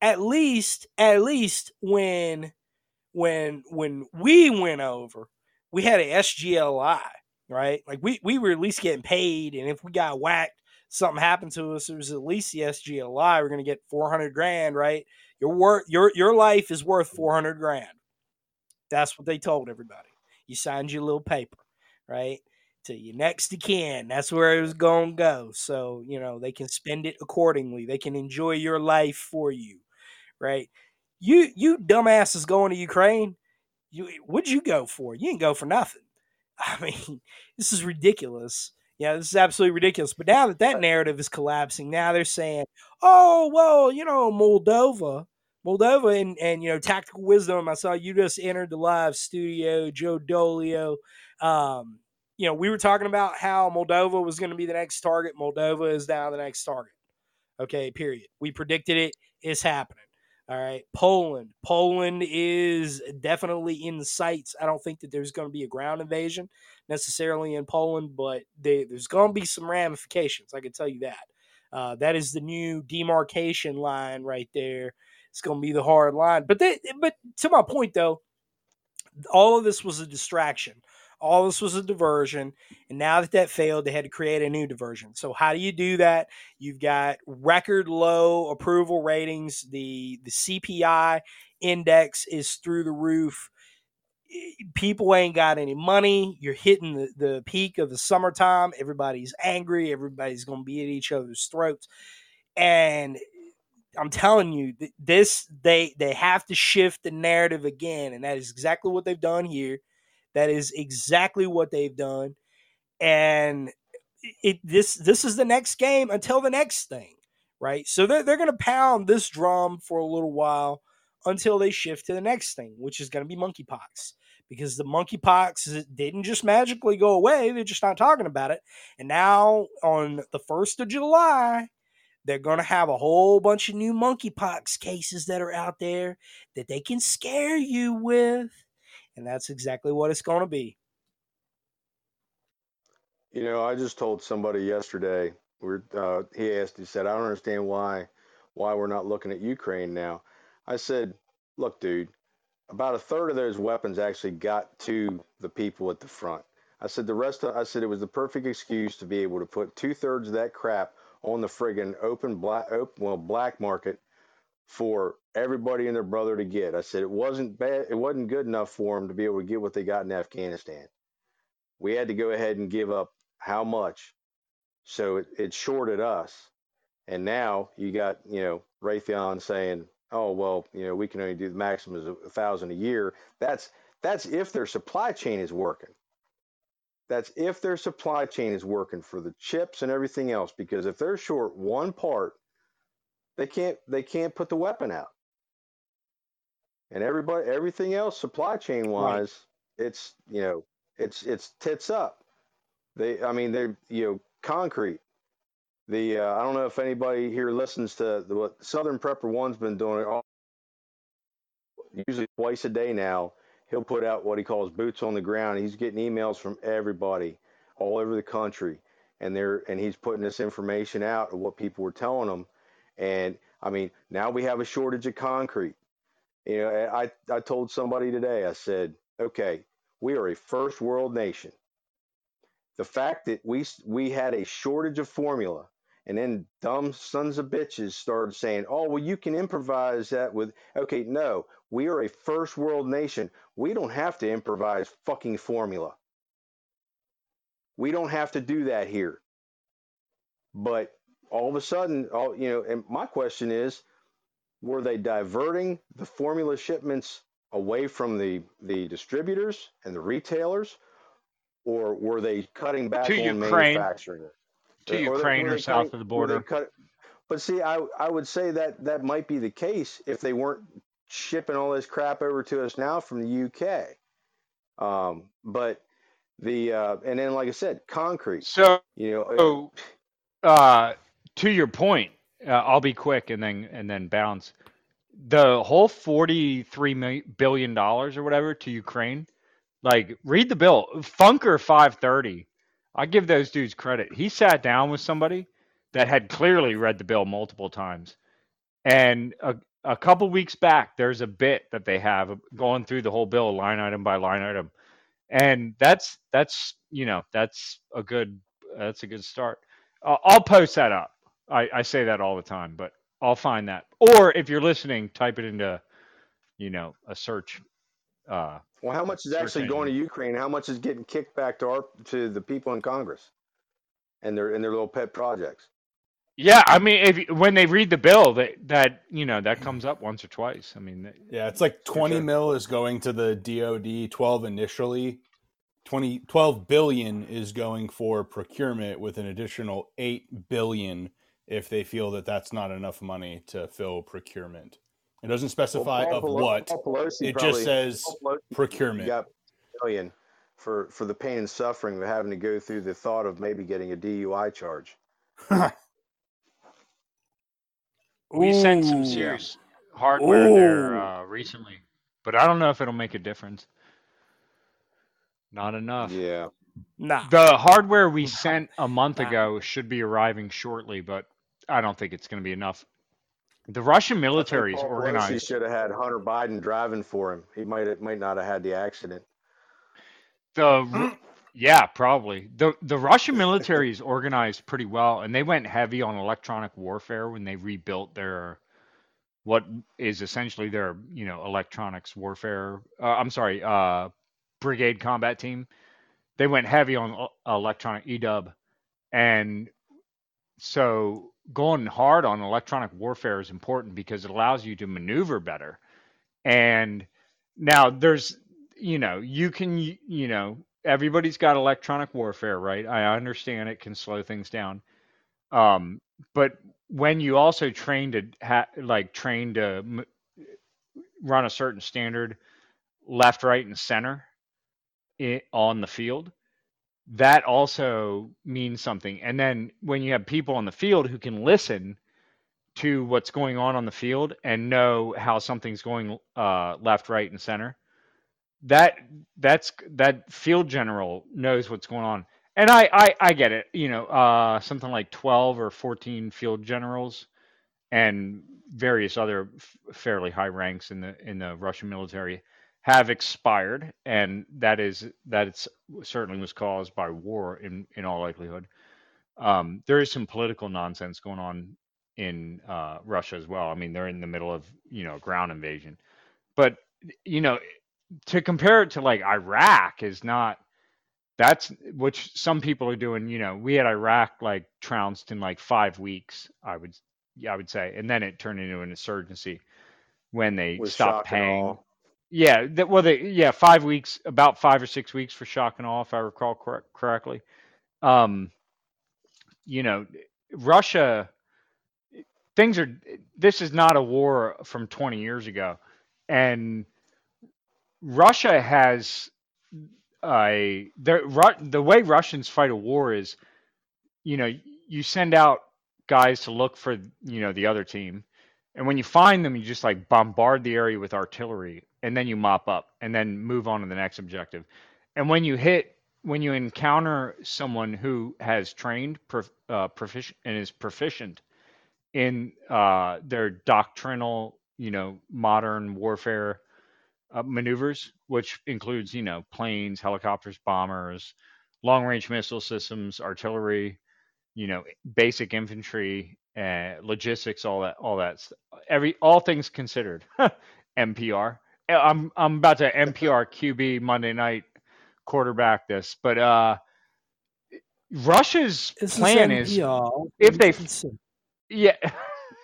At least, at least when, when, when we went over, we had a SGLI, right? Like we we were at least getting paid, and if we got whacked, something happened to us, it was at least the SGLI. We're gonna get 400 grand, right? Your worth, your your life is worth 400 grand. That's what they told everybody. You signed your little paper, right? To your next of kin. That's where it was going to go. So, you know, they can spend it accordingly. They can enjoy your life for you, right? You, you dumbasses going to Ukraine. You, what'd you go for? You didn't go for nothing. I mean, this is ridiculous. Yeah, this is absolutely ridiculous. But now that that narrative is collapsing, now they're saying, oh, well, you know, Moldova, Moldova and, and you know tactical wisdom. I saw you just entered the live studio, Joe Dolio. Um, you know, we were talking about how Moldova was going to be the next target. Moldova is now the next target. Okay, period. We predicted it. It's happening. All right, Poland. Poland is definitely in sights. I don't think that there's going to be a ground invasion necessarily in Poland, but they, there's going to be some ramifications. I can tell you that. Uh, that is the new demarcation line right there. It's going to be the hard line. But they, but to my point though, all of this was a distraction. All this was a diversion, and now that that failed, they had to create a new diversion. So how do you do that? You've got record low approval ratings. The the CPI index is through the roof. People ain't got any money. You're hitting the, the peak of the summertime. Everybody's angry. Everybody's going to be at each other's throats. And I'm telling you, this they they have to shift the narrative again, and that is exactly what they've done here. That is exactly what they've done, and it this this is the next game until the next thing, right? So they're they're going to pound this drum for a little while until they shift to the next thing, which is going to be monkeypox. Because the monkeypox didn't just magically go away; they're just not talking about it. And now on the first of July, they're going to have a whole bunch of new monkeypox cases that are out there that they can scare you with. And that's exactly what it's going to be. You know, I just told somebody yesterday. We're uh, he asked. He said, "I don't understand why why we're not looking at Ukraine now." I said, "Look, dude, about a third of those weapons actually got to the people at the front." I said the rest. Of, I said it was the perfect excuse to be able to put two thirds of that crap on the friggin' open black, open, well, black market for everybody and their brother to get. I said it wasn't bad. It wasn't good enough for them to be able to get what they got in Afghanistan. We had to go ahead and give up how much, so it, it shorted us. And now you got you know Raytheon saying, "Oh well, you know we can only do the maximum of a thousand a year." That's that's if their supply chain is working. That's if their supply chain is working for the chips and everything else. Because if they're short one part, they can't they can't put the weapon out. And everybody everything else supply chain wise, right. it's you know it's it's tits up. They I mean they you know concrete. The uh, I don't know if anybody here listens to the, what Southern Prepper One's been doing all, usually twice a day now he'll put out what he calls boots on the ground. He's getting emails from everybody all over the country, and they're and he's putting this information out of what people were telling him. And I mean, now we have a shortage of concrete. You know, I, I told somebody today, I said, okay, we are a first world nation. The fact that we we had a shortage of formula and then dumb sons of bitches started saying, oh, well, you can improvise that with, okay, no, we are a first world nation. We don't have to improvise fucking formula. We don't have to do that here. But all of a sudden, all you know, and my question is, were they diverting the formula shipments away from the the distributors and the retailers, or were they cutting back To on Ukraine. manufacturing? To Or Ukraine were or they south cutting- of the border. cut- but see, I I would say that that might be the case if they weren't shipping all this crap over to us now from the UK. Um, but the uh, and then like I said, concrete. So, You know, so uh, to your point, uh, I'll be quick and then and then bounce. The whole forty-three million billion dollars or whatever to Ukraine, like read the bill. Funker five thirty. I give those dudes credit. He sat down with somebody that had clearly read the bill multiple times, and a a couple weeks back, there's a bit that they have going through the whole bill line item by line item, and that's that's you know that's a good that's a good start. Uh, I'll post that up. I, I say that all the time, but I'll find that. Or if you're listening, type it into, you know, a search. Uh, well, how much is actually Search going to Ukraine? How much is getting kicked back to our to the people in Congress and their and their little pet projects? yeah, I mean, if when they read the bill, that that you know that comes up once or twice. I mean, Yeah, it's like 20 sure. mil is going to the DoD, 12 initially. 20 12 billion is going for procurement with an additional 8 billion if they feel that that's not enough money to fill procurement. It doesn't specify Well, of Paul Pelo- what. Paul Pelosi It probably- just says Pelosi procurement. got a billion for for the pain and suffering of having to go through the thought of maybe getting a DUI charge. we sent some Ooh. serious hardware there uh, recently, but I don't know if it'll make a difference. Not enough. Yeah. Nah. The hardware we sent a month Nah. ago should be arriving shortly, but I don't think it's going to be enough. The Russian military is organized. Organized. should have had Hunter Biden driving for him. He might have, might not have had the accident. The yeah, probably the the Russian military is organized pretty well, and they went heavy on electronic warfare when they rebuilt their what is essentially their you know electronics warfare. Uh, I'm sorry, uh, brigade combat team. They went heavy on electronic EW, and so going hard on electronic warfare is important because it allows you to maneuver better. And now there's, you know, you can, you know, everybody's got electronic warfare, right? I understand it can slow things down. Um, but when you also train to ha- like train to m- run a certain standard left, right, and center i- on the field, that also means something. And then when you have people on the field who can listen to what's going on on the field and know how something's going uh, left, right, and center, that that's that field general knows what's going on. And I I, I get it. You know, uh, something like twelve or fourteen field generals and various other f- fairly high ranks in the in the Russian military have expired, and that is that it's certainly was caused by war in in all likelihood. Um, there is some political nonsense going on in uh, Russia as well. I mean, they're in the middle of you know ground invasion, but you know to compare it to like Iraq is not. That's which some people are doing. You know, we had Iraq like trounced in like five weeks. I would, yeah, I would say, and then it turned into an insurgency when they stopped paying. Yeah, that, well, they yeah, five weeks, about five or six weeks for shock and awe, if I recall cor- correctly. Um, you know, Russia, things are. This is not a war from 20 years ago, and Russia has a the way Russians fight a war is, you know, you send out guys to look for you know the other team, and when you find them, you just like bombard the area with artillery, and then you mop up, and then move on to the next objective. And when you hit, when you encounter someone who has trained prof, uh, proficient and is proficient in uh, their doctrinal, you know, modern warfare uh, maneuvers, which includes, you know, planes, helicopters, bombers, long range missile systems, artillery, you know, basic infantry, uh, logistics, all that, all that, every, all things considered, NPR. I'm, I'm about to NPR QB Monday night quarterback this, but uh, Russia's This plan is is, NPR. if they yeah,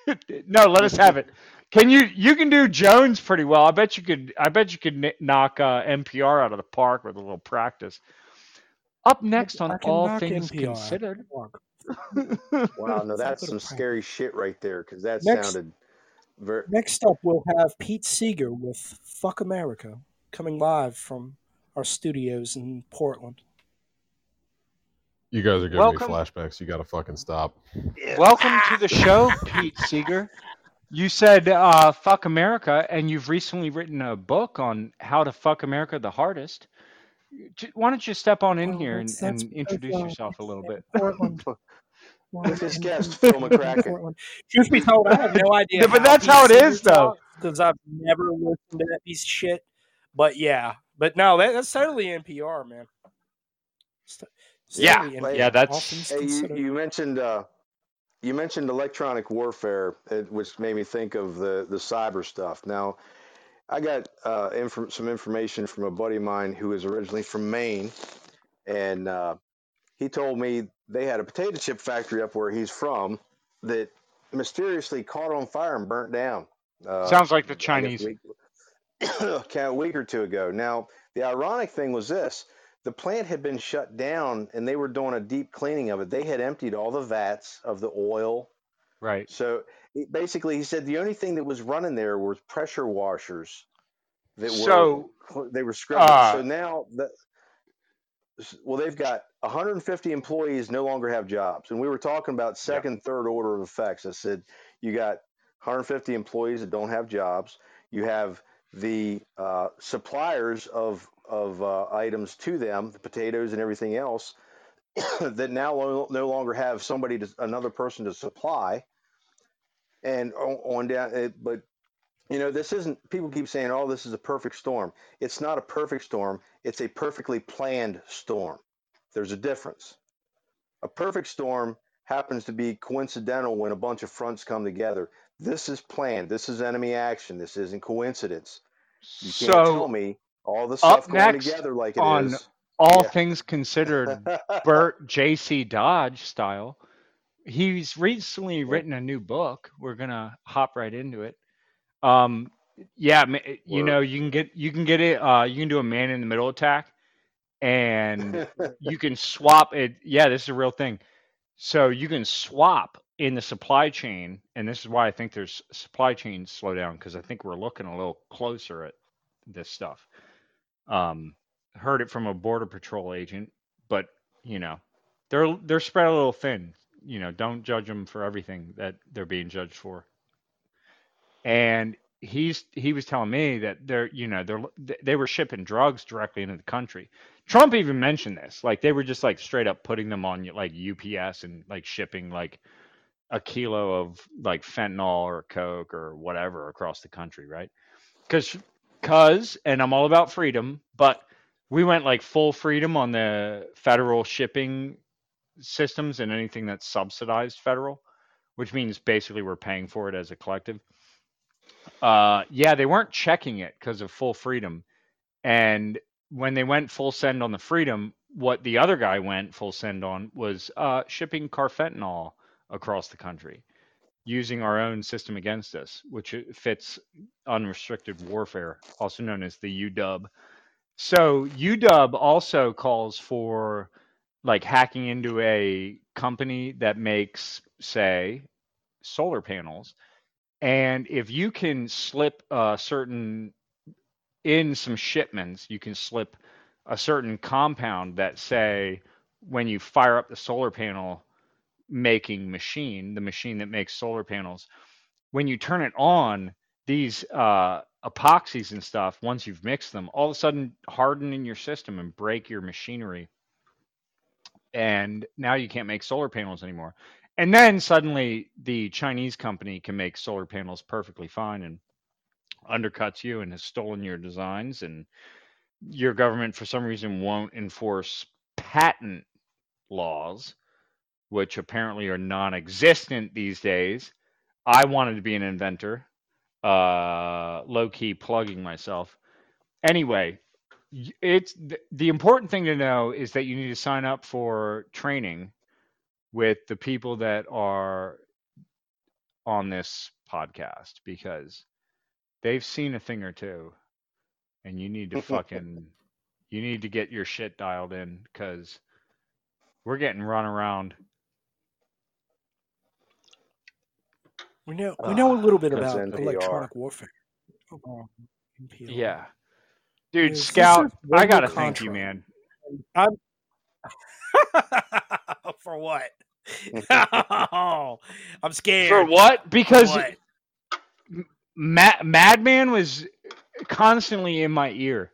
no, let us have it. Can you, you can do Jones pretty well. I bet you could, I bet you could kn- knock uh, NPR out of the park with a little practice. Up next on all things NPR. considered. Mark. Wow, no, It's not that's some practice. scary shit right there because that Next- sounded very. Next up, we'll have Pete Seeger with "Fuck America" coming live from our studios in Portland. You guys are giving Welcome- me flashbacks. You got to fucking stop. Welcome to the show, Pete Seeger. You said uh, "fuck America," and you've recently written a book on how to fuck America the hardest. Why don't you step on in Well, here and, that's- that's and introduce yourself a little bit? Portland. With this In- guest, in- Phil in McCracken. Truth be told, I have no idea. Yeah, but that's how it is, though. Because I've never listened to that piece of shit. But yeah, but no, that, that's totally NPR, man. It's- it's Yeah. totally NPR. Yeah, that's- Hey, you, you mentioned uh, you mentioned electronic warfare, uh, which made me think of the the cyber stuff. Now, I got uh, inf- some information from a buddy of mine who is originally from Maine, and uh, he told me they had a potato chip factory up where he's from that mysteriously caught on fire and burnt down. Uh, Sounds like the Chinese. a week, a week or two ago. Now, the ironic thing was this the plant had been shut down and they were doing a deep cleaning of it. They had emptied all the vats of the oil. Right. So basically, he said the only thing that was running there was pressure washers that So, were they were scrubbing. uh, so now the well, they've got 150 employees no longer have jobs, and we were talking about second, third order of effects. I said you got 150 employees that don't have jobs. You have the uh, suppliers of of uh, items to them, the potatoes and everything else, that now lo- no longer have somebody to another person to supply. And on, on down, it, but you know, this isn't. People keep saying, "Oh, this is a perfect storm." It's not a perfect storm. It's a perfectly planned storm. There's a difference. A perfect storm happens to be coincidental when a bunch of fronts come together. This is planned. This is enemy action. This isn't coincidence. You can't tell so me all the stuff going next together like it on is. all Yeah. things considered, Bert J.C. Dodge style. He's recently written a new book. We're gonna hop right into it. Um, yeah, you know, you can get you can get it. Uh, you can do a man in the middle attack, and you can swap it. Yeah, this is a real thing. So you can swap in the supply chain, and this is why I think there's supply chain slowdown because I think we're looking a little closer at this stuff. Um, heard it from a border patrol agent, but you know, they're they're spread a little thin. You know, don't judge them for everything that they're being judged for. And he's he was telling me that they're you know they're they were shipping drugs directly into the country. Trump even mentioned this, like they were just like straight up putting them on like UPS and like shipping like a kilo of like fentanyl or coke or whatever across the country, right? Because cuz and I'm all about freedom, but we went like full freedom on the federal shipping systems and anything that's subsidized federal, which means basically we're paying for it as a collective. Uh, yeah, they weren't checking it because of full freedom. And when they went full send on the freedom, what the other guy went full send on was uh, shipping carfentanil across the country using our own system against us, which it fits unrestricted warfare, also known as the UW. So UW also calls for like hacking into a company that makes, say, solar panels. And if you can slip a certain in some shipments, you can slip a certain compound that say when you fire up the solar panel making machine, the machine that makes solar panels, when you turn it on, these uh, epoxies and stuff, once you've mixed them, all of a sudden harden in your system and break your machinery. And now you can't make solar panels anymore. And then suddenly the Chinese company can make solar panels perfectly fine and undercuts you and has stolen your designs and your government for some reason won't enforce patent laws which apparently are non-existent these days. I wanted to be an inventor. Uh low key plugging myself. Anyway, it's th- the important thing to know is that you need to sign up for training with the people that are on this podcast because they've seen a thing or two and you need to fucking you need to get your shit dialed in because we're getting run around We know we know a ah, little bit about NPR. electronic warfare. Oh, yeah dude Is scout i gotta thank you man I'm for what? oh, I'm scared. for what because What? Ma- madman was constantly in my ear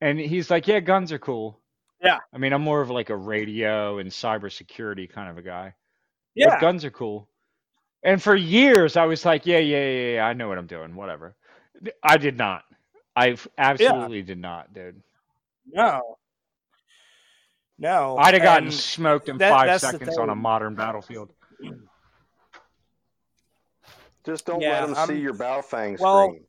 and he's like yeah guns are cool Yeah. i mean i'm more of like a radio and cybersecurity kind of a guy Yeah, but guns are cool. And for years, I was like, yeah, yeah, yeah, yeah, I know what I'm doing, whatever. I did not. I f- absolutely did not, dude. no, no. I'd have gotten and smoked in that- five seconds on a modern battlefield. Just don't Yeah, let them see I'm- your Baofeng well- screen.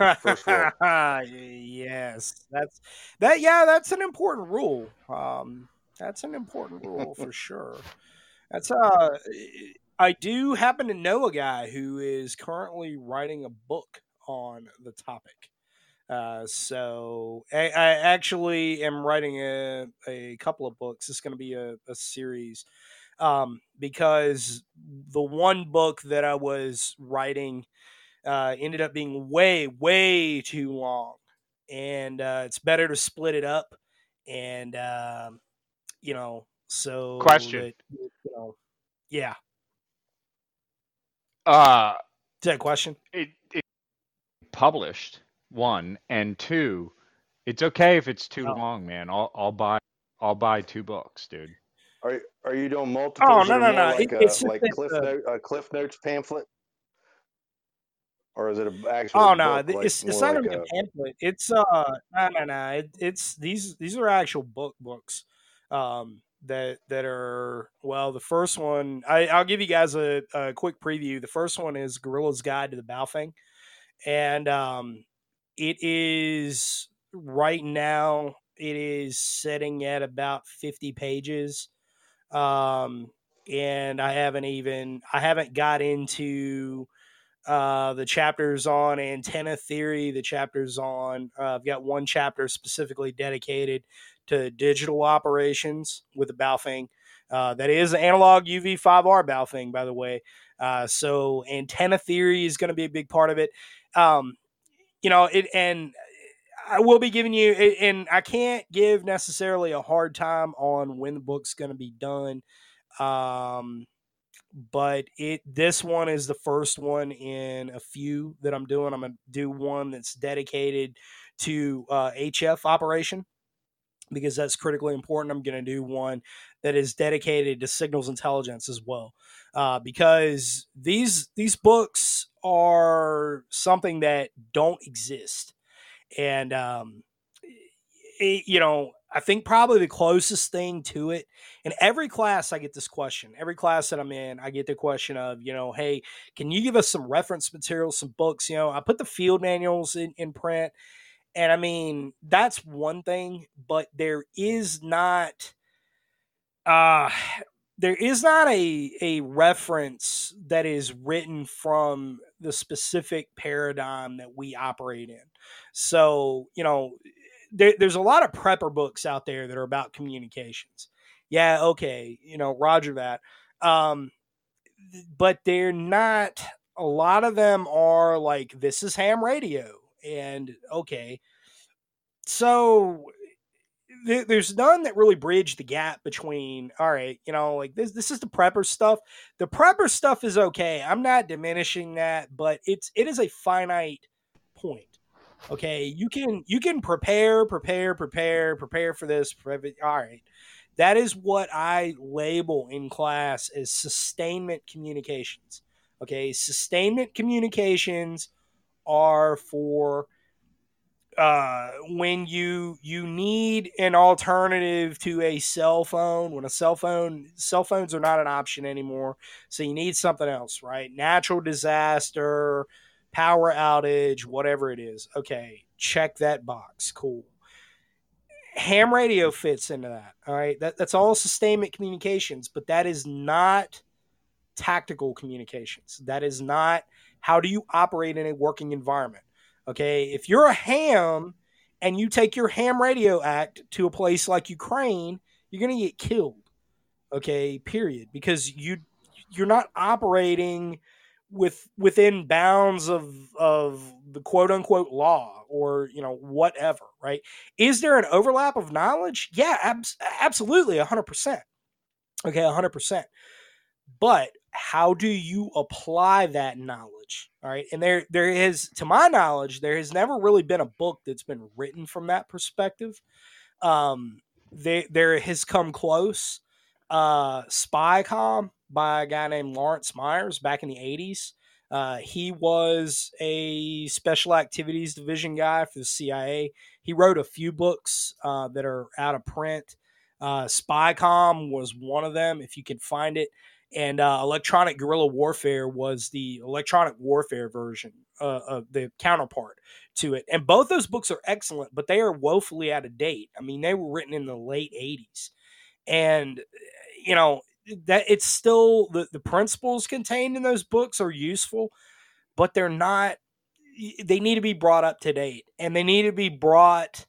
Yes, that's that. Yeah, that's an important rule. Um, that's an important rule for sure. That's uh, I do happen to know a guy who is currently writing a book on the topic. Uh, so I, I actually am writing a, a couple of books. It's going to be a, a series um, because the one book that I was writing uh, ended up being way, way too long, and uh, it's better to split it up. And um, you know, so Question. that, you know, yeah, Uh, is that a question? it, it published one and two. It's okay if it's too Oh. long, man. I'll I'll buy I'll buy two books, dude. Are are you doing multiple? Oh, no, no, no. Like, It- it's a, just like that, Cliff uh, Note, a Cliff Notes pamphlet, or is it an actual? Oh no, book, th- like, it's it's not like gonna a pamphlet. It's uh no no no. It, it's these these are actual book books. Um, that that are well. The first one I I'll give you guys a, a quick preview. The first one is Guerrilla's Guide to the Baofeng, and um, it is right now. It is sitting at about fifty pages. Um, and I haven't even I haven't got into uh, the chapters on antenna theory, the chapters on, uh, I've got one chapter specifically dedicated to digital operations with the Baofeng. Uh, that is analog UV5R Baofeng, by the way. Uh, so antenna theory is going to be a big part of it. Um, you know, it, and I will be giving you, and I can't give necessarily a hard time on when the book's going to be done. Um, but it this one is the first one in a few that I'm doing. I'm gonna do one that's dedicated to uh, HF operation because that's critically important. I'm gonna do one that is dedicated to signals intelligence as well, uh, because these these books are something that don't exist, and um, it, you know I think probably the closest thing to it in every class i get this question every class that i'm in i get the question of you know hey can you give us some reference materials some books? You know i put the field manuals in, in print and i mean that's one thing but there is not uh there is not a a reference that is written from the specific paradigm that we operate in so you know there, there's a lot of prepper books out there that are about communications yeah, okay, you know, Roger that. Um, but they're not. A lot of them are like this is ham radio, and okay, so th- there's none that really bridge the gap between. All right, you know, like this. This is the prepper stuff. The prepper stuff is okay. I'm not diminishing that, but it's it is a finite point. Okay, you can you can prepare, prepare, prepare, prepare for this. All right That is what I label in class as sustainment communications. Okay, sustainment communications are for uh, when you you need an alternative to a cell phone when a cell phone cell phones are not an option anymore so you need something else right? Natural disaster power outage whatever it is. Okay check that box. Cool. Ham radio fits into that all right? That, that's all sustainment communications but that is not tactical communications. That is not how do you operate in a working environment Okay, if you're a ham and you take your ham radio act to a place like Ukraine, you're going to get killed. Okay, period, because you you're not operating with within bounds of of the quote unquote law or you know whatever, right? Is there an overlap of knowledge? Yeah, ab- absolutely, 100%. Okay, 100%. But how do you apply that knowledge all right? And there there is to my knowledge there has never really been a book that's been written from that perspective. Um they, there has come close. Uh spycomm by a guy named lawrence myers back in the 80s uh, he was a special activities division guy for the cia he wrote a few books uh, that are out of print. Uh, spycomm was one of them if you can find it and uh, electronic guerrilla warfare was the electronic warfare version uh, of the counterpart to it and both those books are excellent but they are woefully out of date. I mean they were written in the late 80s and you know that it's still the, the principles contained in those books are useful but they're not they need to be brought up to date and they need to be brought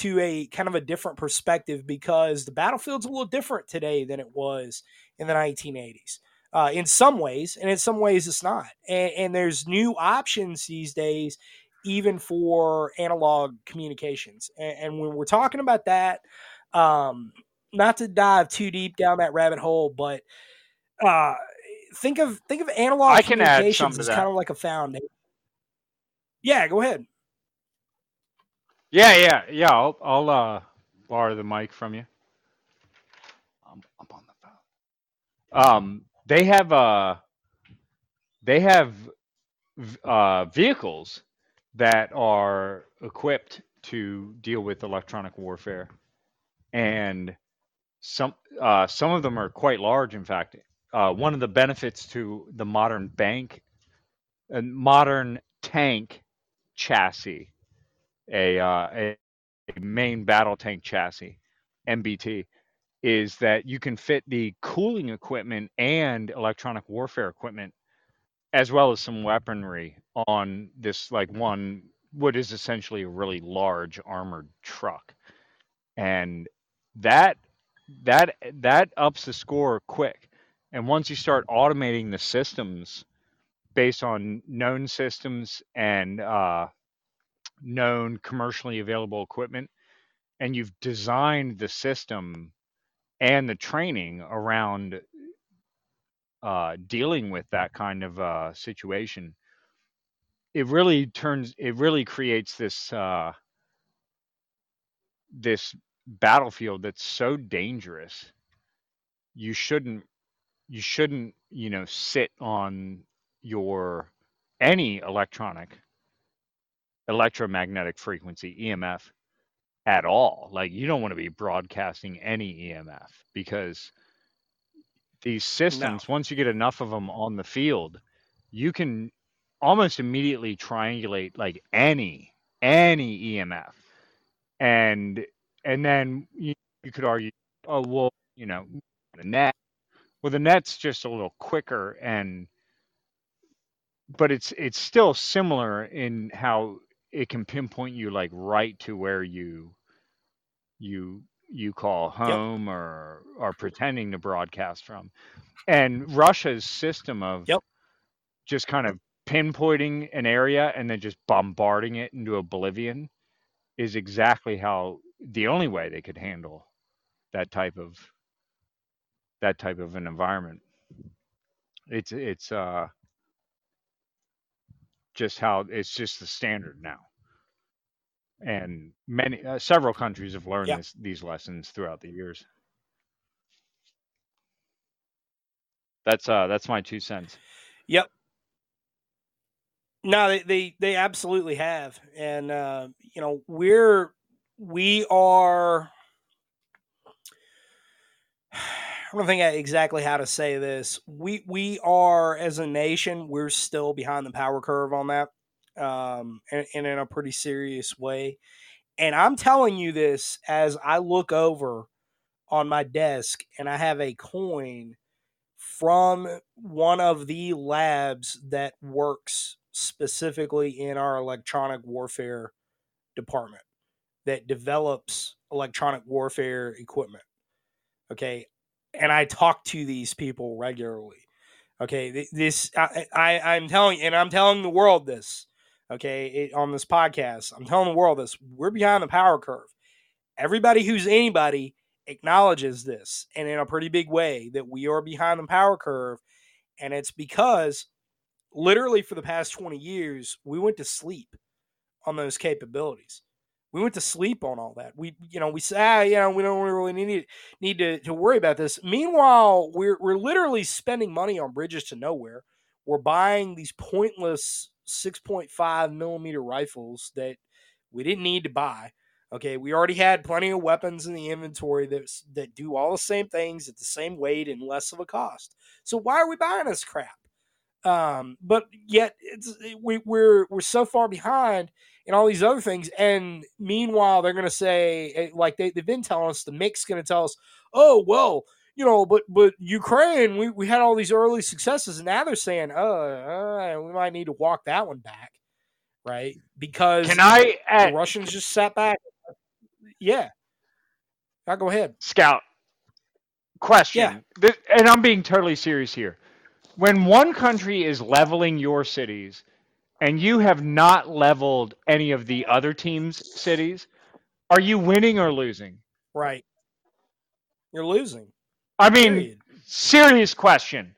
to a kind of a different perspective because the battlefield's a little different today than it was in the 1980s. Uh, in some ways, and in some ways it's not. And, and, there's new options these days, even for analog communications. And, and when we're talking about that, um, not to dive too deep down that rabbit hole, but uh, think of think of analog I communications as kind of like a foundation. Yeah, go ahead. Yeah, yeah, yeah. I'll, I'll uh, borrow the mic from you. I'm, I'm on the phone. Um, they have uh, they have uh, vehicles that are equipped to deal with electronic warfare, and some uh, some of them are quite large. In fact, uh, one of the benefits to the modern bank, a modern tank chassis a, uh, a a main battle tank chassis, MBT, is that you can fit the cooling equipment and electronic warfare equipment, as well as some weaponry, on this like one what is essentially a really large armored truck, and that that that ups the score quick. And once you start automating the systems based on known systems and uh, known commercially available equipment and you've designed the system and the training around uh, dealing with that kind of uh, situation it really turns it really creates this uh, this battlefield that's so dangerous you shouldn't you shouldn't you know sit on your any electronic electromagnetic frequency EMF at all. Like you don't want to be broadcasting any EMF because these systems, once you get enough of them on the field, you can almost immediately triangulate like any any EMF, and and then you, you could argue, oh well, you know, the net. Well, the net's just a little quicker and but it's it's still similar in how it can pinpoint you like right to where you you you call home or are pretending to broadcast from. And russia's system of Yep. just kind of pinpointing an area and then just bombarding it into oblivion is exactly how the only way they could handle that type of that type of an environment. It's it's uh just how it's just the standard now. And many, uh, several countries have learned yeah. this, these lessons throughout the years. That's uh, that's my two cents. Yep. No, they they, they absolutely have, and uh, you know we're we are I don't think exactly how to say this. We we are as a nation, we're still behind the power curve on that, um, and, and in a pretty serious way. And I'm telling you this as I look over on my desk and I have a coin from one of the labs that works specifically in our electronic warfare department that develops electronic warfare equipment. Okay. And I talk to these people regularly. Okay. This, I, I, I'm telling, and I'm telling the world this, okay, it, on this podcast. I'm telling the world this. We're behind the power curve. Everybody who's anybody acknowledges this and in a pretty big way that we are behind the power curve. And it's because literally for the past 20 years, we went to sleep on those capabilities. We went to sleep on all that. We, you know, we say, ah, you know, we don't really need need to, to worry about this. Meanwhile, we're we're literally spending money on bridges to nowhere. We're buying these pointless 6.5 millimeter rifles that we didn't need to buy. Okay, we already had plenty of weapons in the inventory that that do all the same things at the same weight and less of a cost. So why are we buying this crap? Um, but yet it's we, we're we're so far behind in all these other things. And meanwhile, they're going to say eh, like they, they've been telling us the mix going to tell us, oh well, you know, but but Ukraine, we, we had all these early successes, and now they're saying, oh, uh, we might need to walk that one back, right? Because can I? Add, the Russians just sat back. Yeah, I'll go ahead. Scout question, yeah. and I'm being totally serious here. When one country is leveling your cities, and you have not leveled any of the other teams' cities, are you winning or losing? Right. You're losing. I mean, Period. serious question.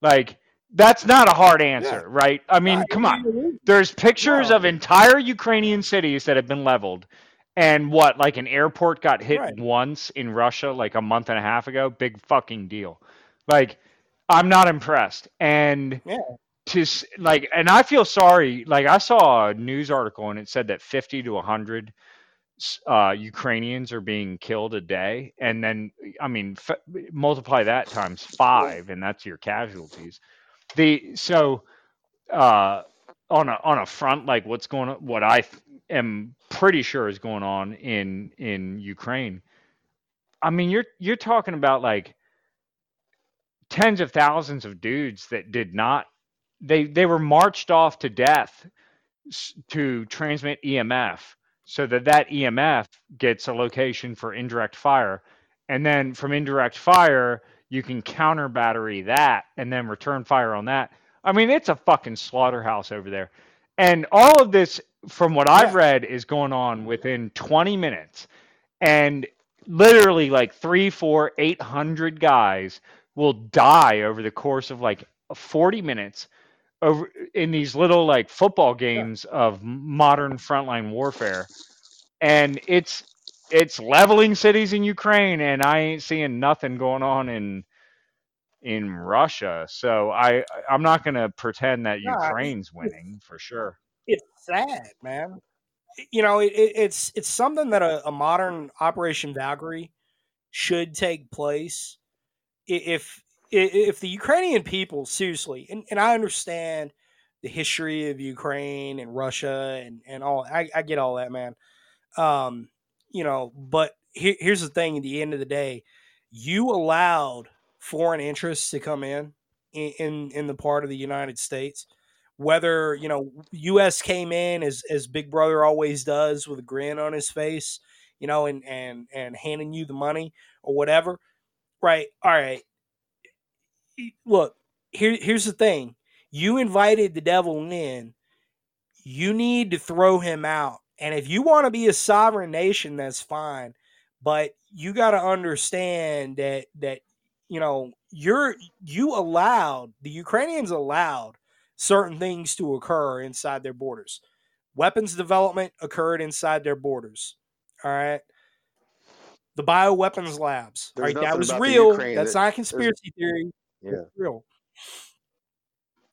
Like, that's not a hard answer, yeah. right? I mean, come on. There's pictures no. of entire Ukrainian cities that have been leveled. And what, like an airport got hit right. once in Russia like a month and a half ago? Big fucking deal. Like, I'm not impressed. And yeah. To like, and I feel sorry. Like, I saw a news article and it said that 50 to 100 uh, Ukrainians are being killed a day, and then I mean f- multiply that times five, and that's your casualties. The so uh, on a on a front like what's going on, what I am pretty sure is going on in in Ukraine. I mean, you're you're talking about like tens of thousands of dudes that did not they they were marched off to death to transmit EMF so that that EMF gets a location for indirect fire. And then from indirect fire, you can counter battery that and then return fire on that. I mean, it's a fucking slaughterhouse over there. And all of this, from what I've read, is going on within 20 minutes. And literally, like three, four, eight hundred guys will die over the course of like 40 minutes over in these little like football games yeah. of modern frontline warfare. And it's it's leveling cities in Ukraine and I ain't seeing nothing going on in in Russia. So I I'm not going to pretend that no, Ukraine's winning for sure. it's sad man. You know it, it's it's something that a, a modern operation Valkyrie should take place. If if the Ukrainian people seriously, and, and I understand the history of Ukraine and Russia and, and all, I, I get all that, man. Um, you know, but here, here's the thing: at the end of the day, you allowed foreign interests to come in, in in in the part of the United States. Whether you know, U.S. came in as as Big Brother always does, with a grin on his face, you know, and and and handing you the money or whatever. Right? All right look, here, here's the thing. You invited the devil in. You need to throw him out. And if you want to be a sovereign nation, that's fine. But you got to understand that that you know you're you allowed the Ukrainians allowed certain things to occur inside their borders. Weapons development occurred inside their borders. All right. The bioweapons labs. There's all right, that was real. That's that, not a conspiracy theory. Yeah. It's real.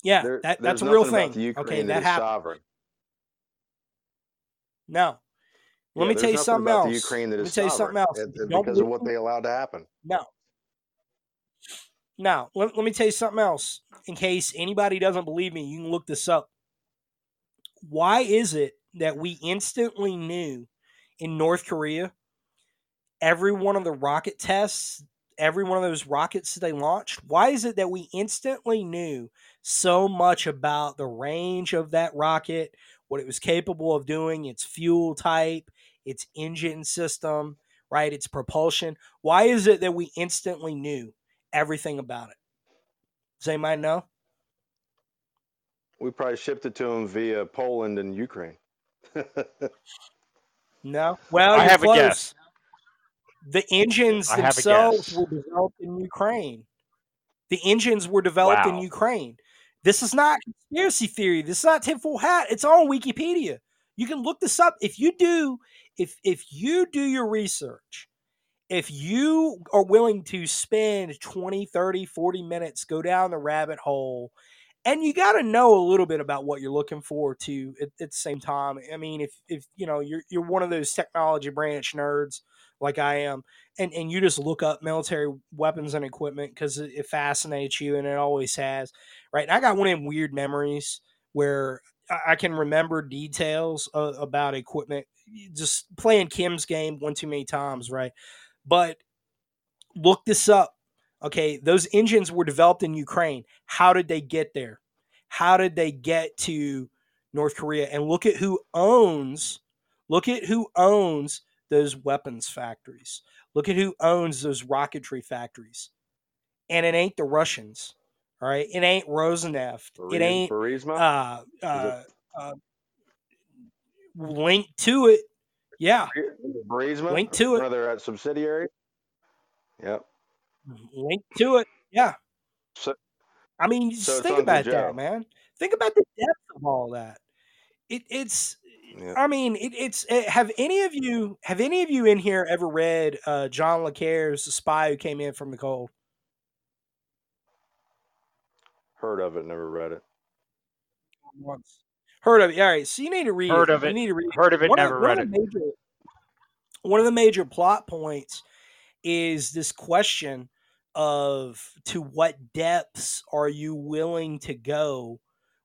Yeah, There- that, that's a real thing. Okay, that that is happened. sovereign. No. Let Yeah, me tell you something else. Ukraine that Let me tell you something else. and- If you and don't because of what they allowed to happen. No. Now, let, let me tell you something else. In case anybody doesn't believe me, you can look this up. Why is it that we instantly knew in North Korea every one of the rocket tests, every one of those rockets that they launched? Why is it that we instantly knew so much about the range of that rocket, what it was capable of doing, its fuel type, its engine system, right? Its propulsion. Why is it that we instantly knew everything about it? Does anybody know? We probably shipped it to them via Poland and Ukraine. No. Well, I you're have a guess. The engines I themselves were developed in Ukraine. The engines were developed in Ukraine. This is not conspiracy theory. This is not tinfoil hat. It's on Wikipedia. You can look this up if you do. If if you do your research, if you are willing to spend 20, 30, 40 minutes, go down the rabbit hole, and you got to know a little bit about what you're looking for too at, at the same time. I mean, if if you know you're you're one of those technology branch nerds like I am, and and you just look up military weapons and equipment because it, it fascinates you and it always has, right? And I got one of weird memories where I, I can remember details uh, about equipment just playing Kim's game one too many times, right? But look this up. Okay, those engines were developed in Ukraine. How did they get there? How did they get to North Korea? And look at who owns look at who owns those weapons factories. Look at who owns those rocketry factories. And it ain't the Russians. All right. It ain't Rosneft. It ain't Burisma? uh uh, uh linked to it. Yeah. Burisma? link to it. Their uh, subsidiaries? Yep. linked to it. Yeah. So- I mean, just so think about that, man. Think about the depth of all that. It, it's. Yeah. I mean, it, it's. eh, have any of you have any of you in here ever read uh, John Le Carre's "The Spy Who Came In from the Cold"? Heard of it, never read it. Once. Heard of it? All right. So you need to read. Heard it. of You need to read. Heard of it, One never one read of it. the Major, one of the major plot points is this question of to what depths are you willing to go?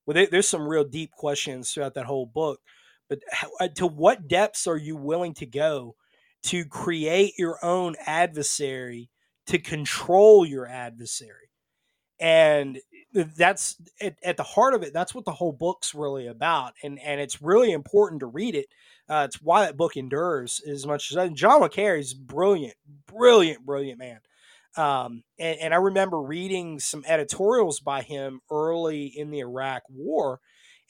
Well, there, there's some real deep questions throughout that whole book, but uh, to what depths are you willing to go to create your own adversary to control your adversary? And that's at, at the heart of it. That's what the whole book's really about, and and it's really important to read it. Uh, it's why that book endures as much as John is brilliant, brilliant, brilliant man. Um, and, and I remember reading some editorials by him early in the Iraq War,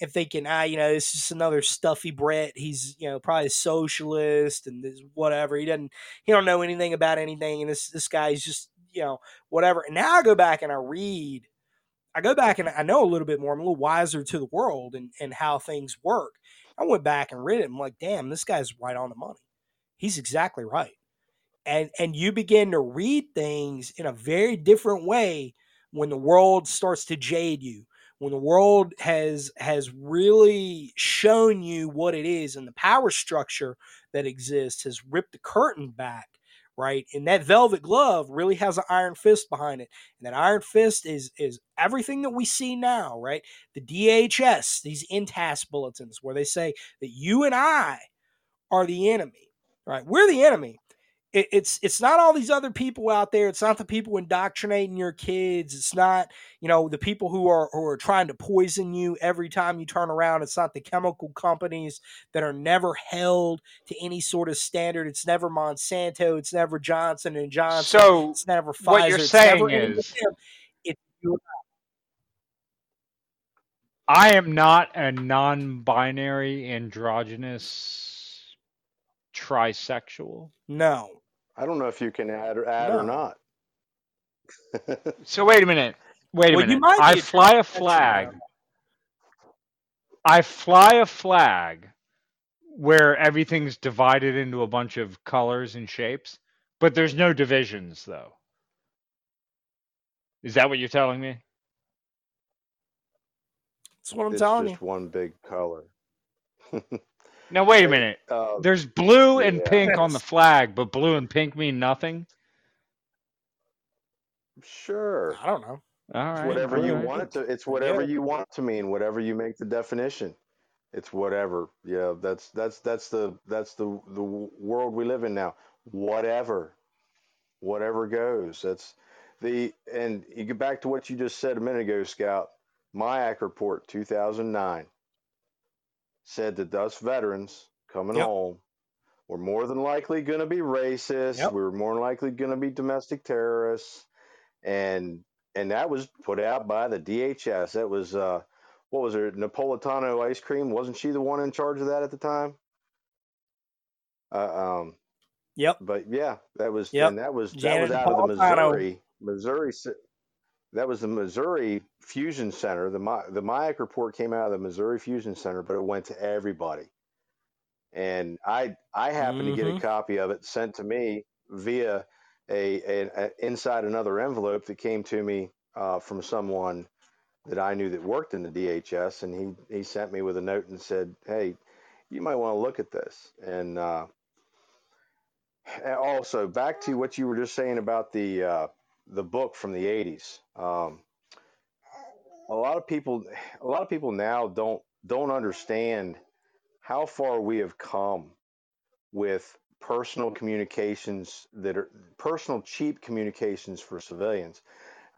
and thinking, ah, you know, this is another stuffy Brett. He's, you know, probably a socialist and this whatever. He doesn't, he don't know anything about anything, and this this guy's just, you know, whatever. And now I go back and I read, I go back and I know a little bit more. I'm a little wiser to the world and and how things work. I went back and read it. I'm like, damn, this guy's right on the money. He's exactly right and and you begin to read things in a very different way when the world starts to jade you when the world has has really shown you what it is and the power structure that exists has ripped the curtain back right? And that velvet glove really has an iron fist behind it. And that iron fist is is everything that we see now right? The dhs these NTAS bulletins where they say that you and i are the enemy right? We're the enemy it, it's it's not all these other people out there. It's not the people indoctrinating your kids. It's not you know the people who are who are trying to poison you every time you turn around. It's not the chemical companies that are never held to any sort of standard. It's never Monsanto. It's never Johnson and Johnson. So it's never Pfizer. what you're it's saying is- It's. I am not a non-binary androgynous trisexual. No, I don't know if you can add or add or not. So wait a minute. Wait a Well, you minute. might I fly a flag. I fly a flag where everything's divided into a bunch of colors and shapes, but there's no divisions though. Is that what you're telling me? That's what I'm It's telling you. just one big color. Now wait a minute. uh, There's blue and yeah. pink on the flag, but blue and pink mean nothing. sure. I don't know. All It's whatever all you right. want it to. It's whatever Yeah. you want to mean. Whatever you make the definition. It's whatever. Yeah, that's that's that's the that's the the world we live in now. Whatever, whatever goes. That's the and you get back to what you just said a minute ago, Scout. MIAC report 2009 said that us veterans coming Yep. home were more than likely going to be racist. Yep. We were more than likely going to be domestic terrorists, and and that was put out by the DHS. That was uh, what was it? Napolitano ice cream. Wasn't she the one in charge of that at the time? Uh, um, Yep. but yeah, that was Yep. and that was that was out of the Napolitano. Missouri, Missouri. That was the Missouri Fusion Center. The the MIAC report came out of the Missouri Fusion Center, but it went to everybody. And I I happened to get a Mhm. copy of it sent to me via a, a, a inside another envelope that came to me uh, from someone that I knew that worked in the DHS, and he he sent me with a note and said, "Hey, you might want to look at this." And uh, also back to what you were just saying about the uh, the book from the 80s um, a lot of people a lot of people now don't don't understand how far we have come with personal communications that are personal cheap communications for civilians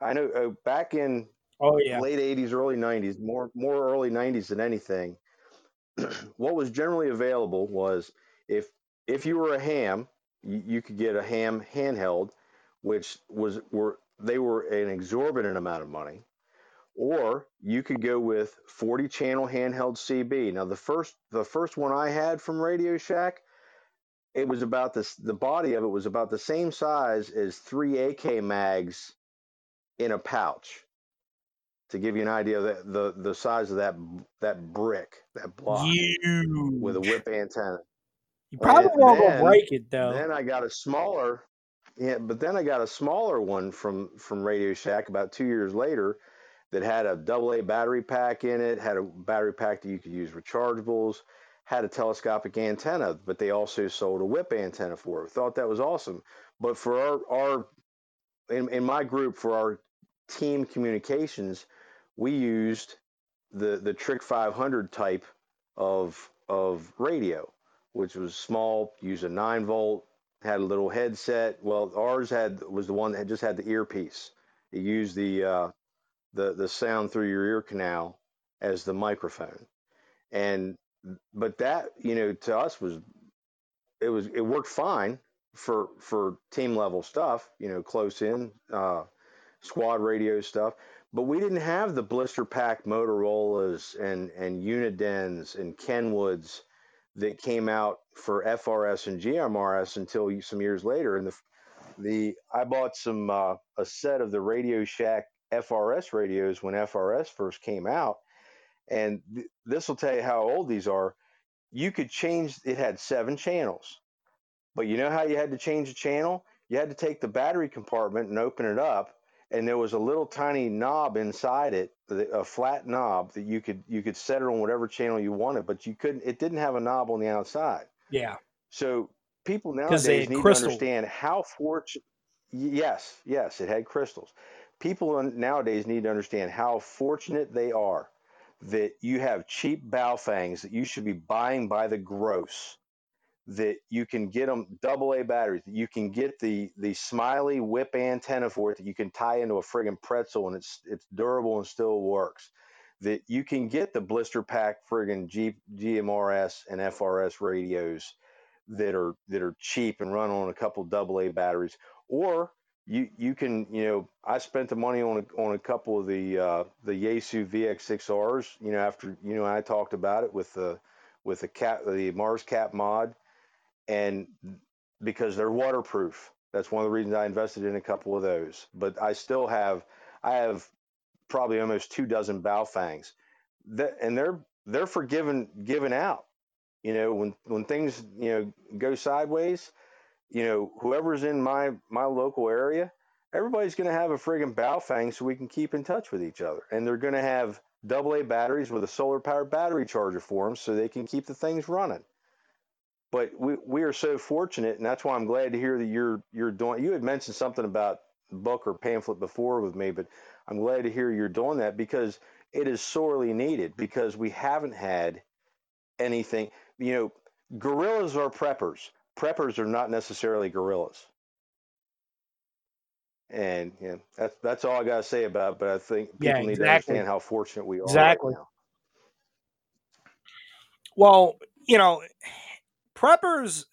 i know uh, back in Oh yeah. late 80s early 90s more more early 90s than anything what was generally available was if if you were a ham you, you could get a ham handheld which was were they were an exorbitant amount of money or you could go with 40 channel handheld cb now the first the first one i had from radio shack it was about this the body of it was about the same size as three ak mags in a pouch to give you an idea of the, the, the size of that that brick, that block with a whip antenna. You probably And won't then- break it though. Then I got a smaller, yeah, but then I got a smaller one from from Radio Shack about two years later that had a double A battery pack in it, had a battery pack that you could use rechargeables, had a telescopic antenna, but they also sold a whip antenna for it. Thought that was awesome. But for our our in, in my group for our team communications, we used the the Trick 500 type of of radio, which was small, used a nine volt, had a little headset. Well, ours had was the one that just had the earpiece. It used the uh, the the sound through your ear canal as the microphone, and but that you know to us was it was it worked fine for for team level stuff, you know, close in uh, squad radio stuff. But we didn't have the blister pack Motorola's and and Unidens and Kenwoods that came out for FRS and GMRS until some years later. And the the I bought some uh, a set of the Radio Shack FRS radios when FRS first came out, and th- this will tell you how old these are. You could change. It had seven channels, but you know how you had to change the channel? You had to take the battery compartment and open it up, and there was a little tiny knob inside it, a flat knob that you could you could set it on whatever channel you wanted, but you couldn't. It didn't have a knob on the outside. Yeah. So people nowadays need crystal. to understand how fortunate. Yes, yes, it had crystals. People nowadays need to understand how fortunate they are that you have cheap Baofengs that you should be buying by the gross. That you can get them double A batteries. You can get the the Smiley whip antenna for it that you can tie into a friggin' pretzel and it's it's durable and still works. That you can get the blister pack friggin' G, GMRS and FRS radios that are that are cheap and run on a couple double A batteries, or you you can you know I spent the money on a, on a couple of the uh, the Yaesu VX6Rs. You know after you know I talked about it with the with the cap the Mars Cap mod, and because they're waterproof. That's one of the reasons I invested in a couple of those. But I still have I have probably almost two dozen Baofengs, that and they're they're for giving giving out you know when when things you know go sideways you know whoever's in my my local area everybody's going to have a friggin' Baofeng so we can keep in touch with each other. And they're going to have double A batteries with a solar powered battery charger for them so they can keep the things running. But we, we are so fortunate, and that's why I'm glad to hear that you're you're doing. You had mentioned something about book or pamphlet before with me, but I'm glad to hear you're doing that because it is sorely needed because we haven't had anything. You know, guerrillas are preppers. Preppers are not necessarily guerrillas. And yeah, that's that's all I got to say about. It, but I think people Yeah, need to understand how fortunate we are Exactly. right. Well, you know, preppers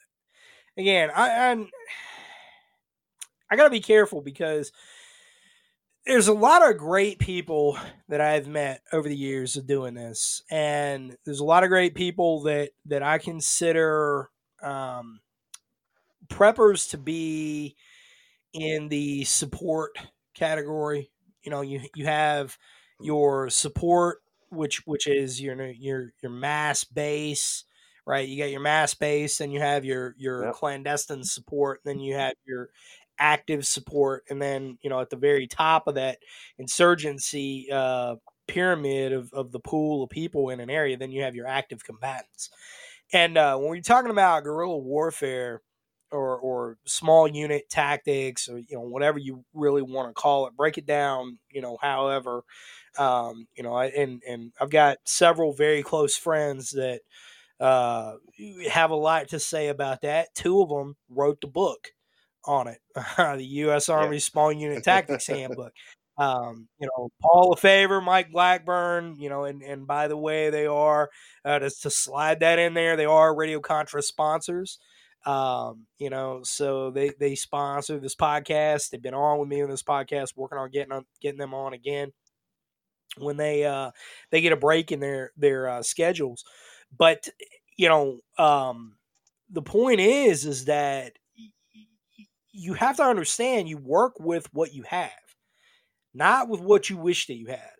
again. I I'm, I got to be careful because there's a lot of great people that I've met over the years of doing this, and there's a lot of great people that that I consider um, preppers to be in the support category. You know, you you have your support, which which is your your your mass base, right? You got your mass base, and you have your your Yep. clandestine support, then you have your active support, and then you know at the very top of that insurgency uh, pyramid of of the pool of people in an area, then you have your active combatants. And uh, when we're talking about guerrilla warfare or or small unit tactics or you know whatever you really want to call it, break it down. You know, however, um, you know, I, and and I've got several very close friends that uh, have a lot to say about that. Two of them wrote the book on it, the U.S. Army Small Unit Tactics Handbook. Um, you know, Paul Lefevre, Mike Blackburn, you know, and, and by the way, they are, uh, to, to slide that in there, they are Radio Contra sponsors. Um, you know, so they, they sponsor this podcast. They've been on with me on this podcast, working on getting on, getting them on again when they, uh, they get a break in their, their, uh, schedules. But, you know, um, the point is, is that you have to understand you work with what you have not with what you wish that you had.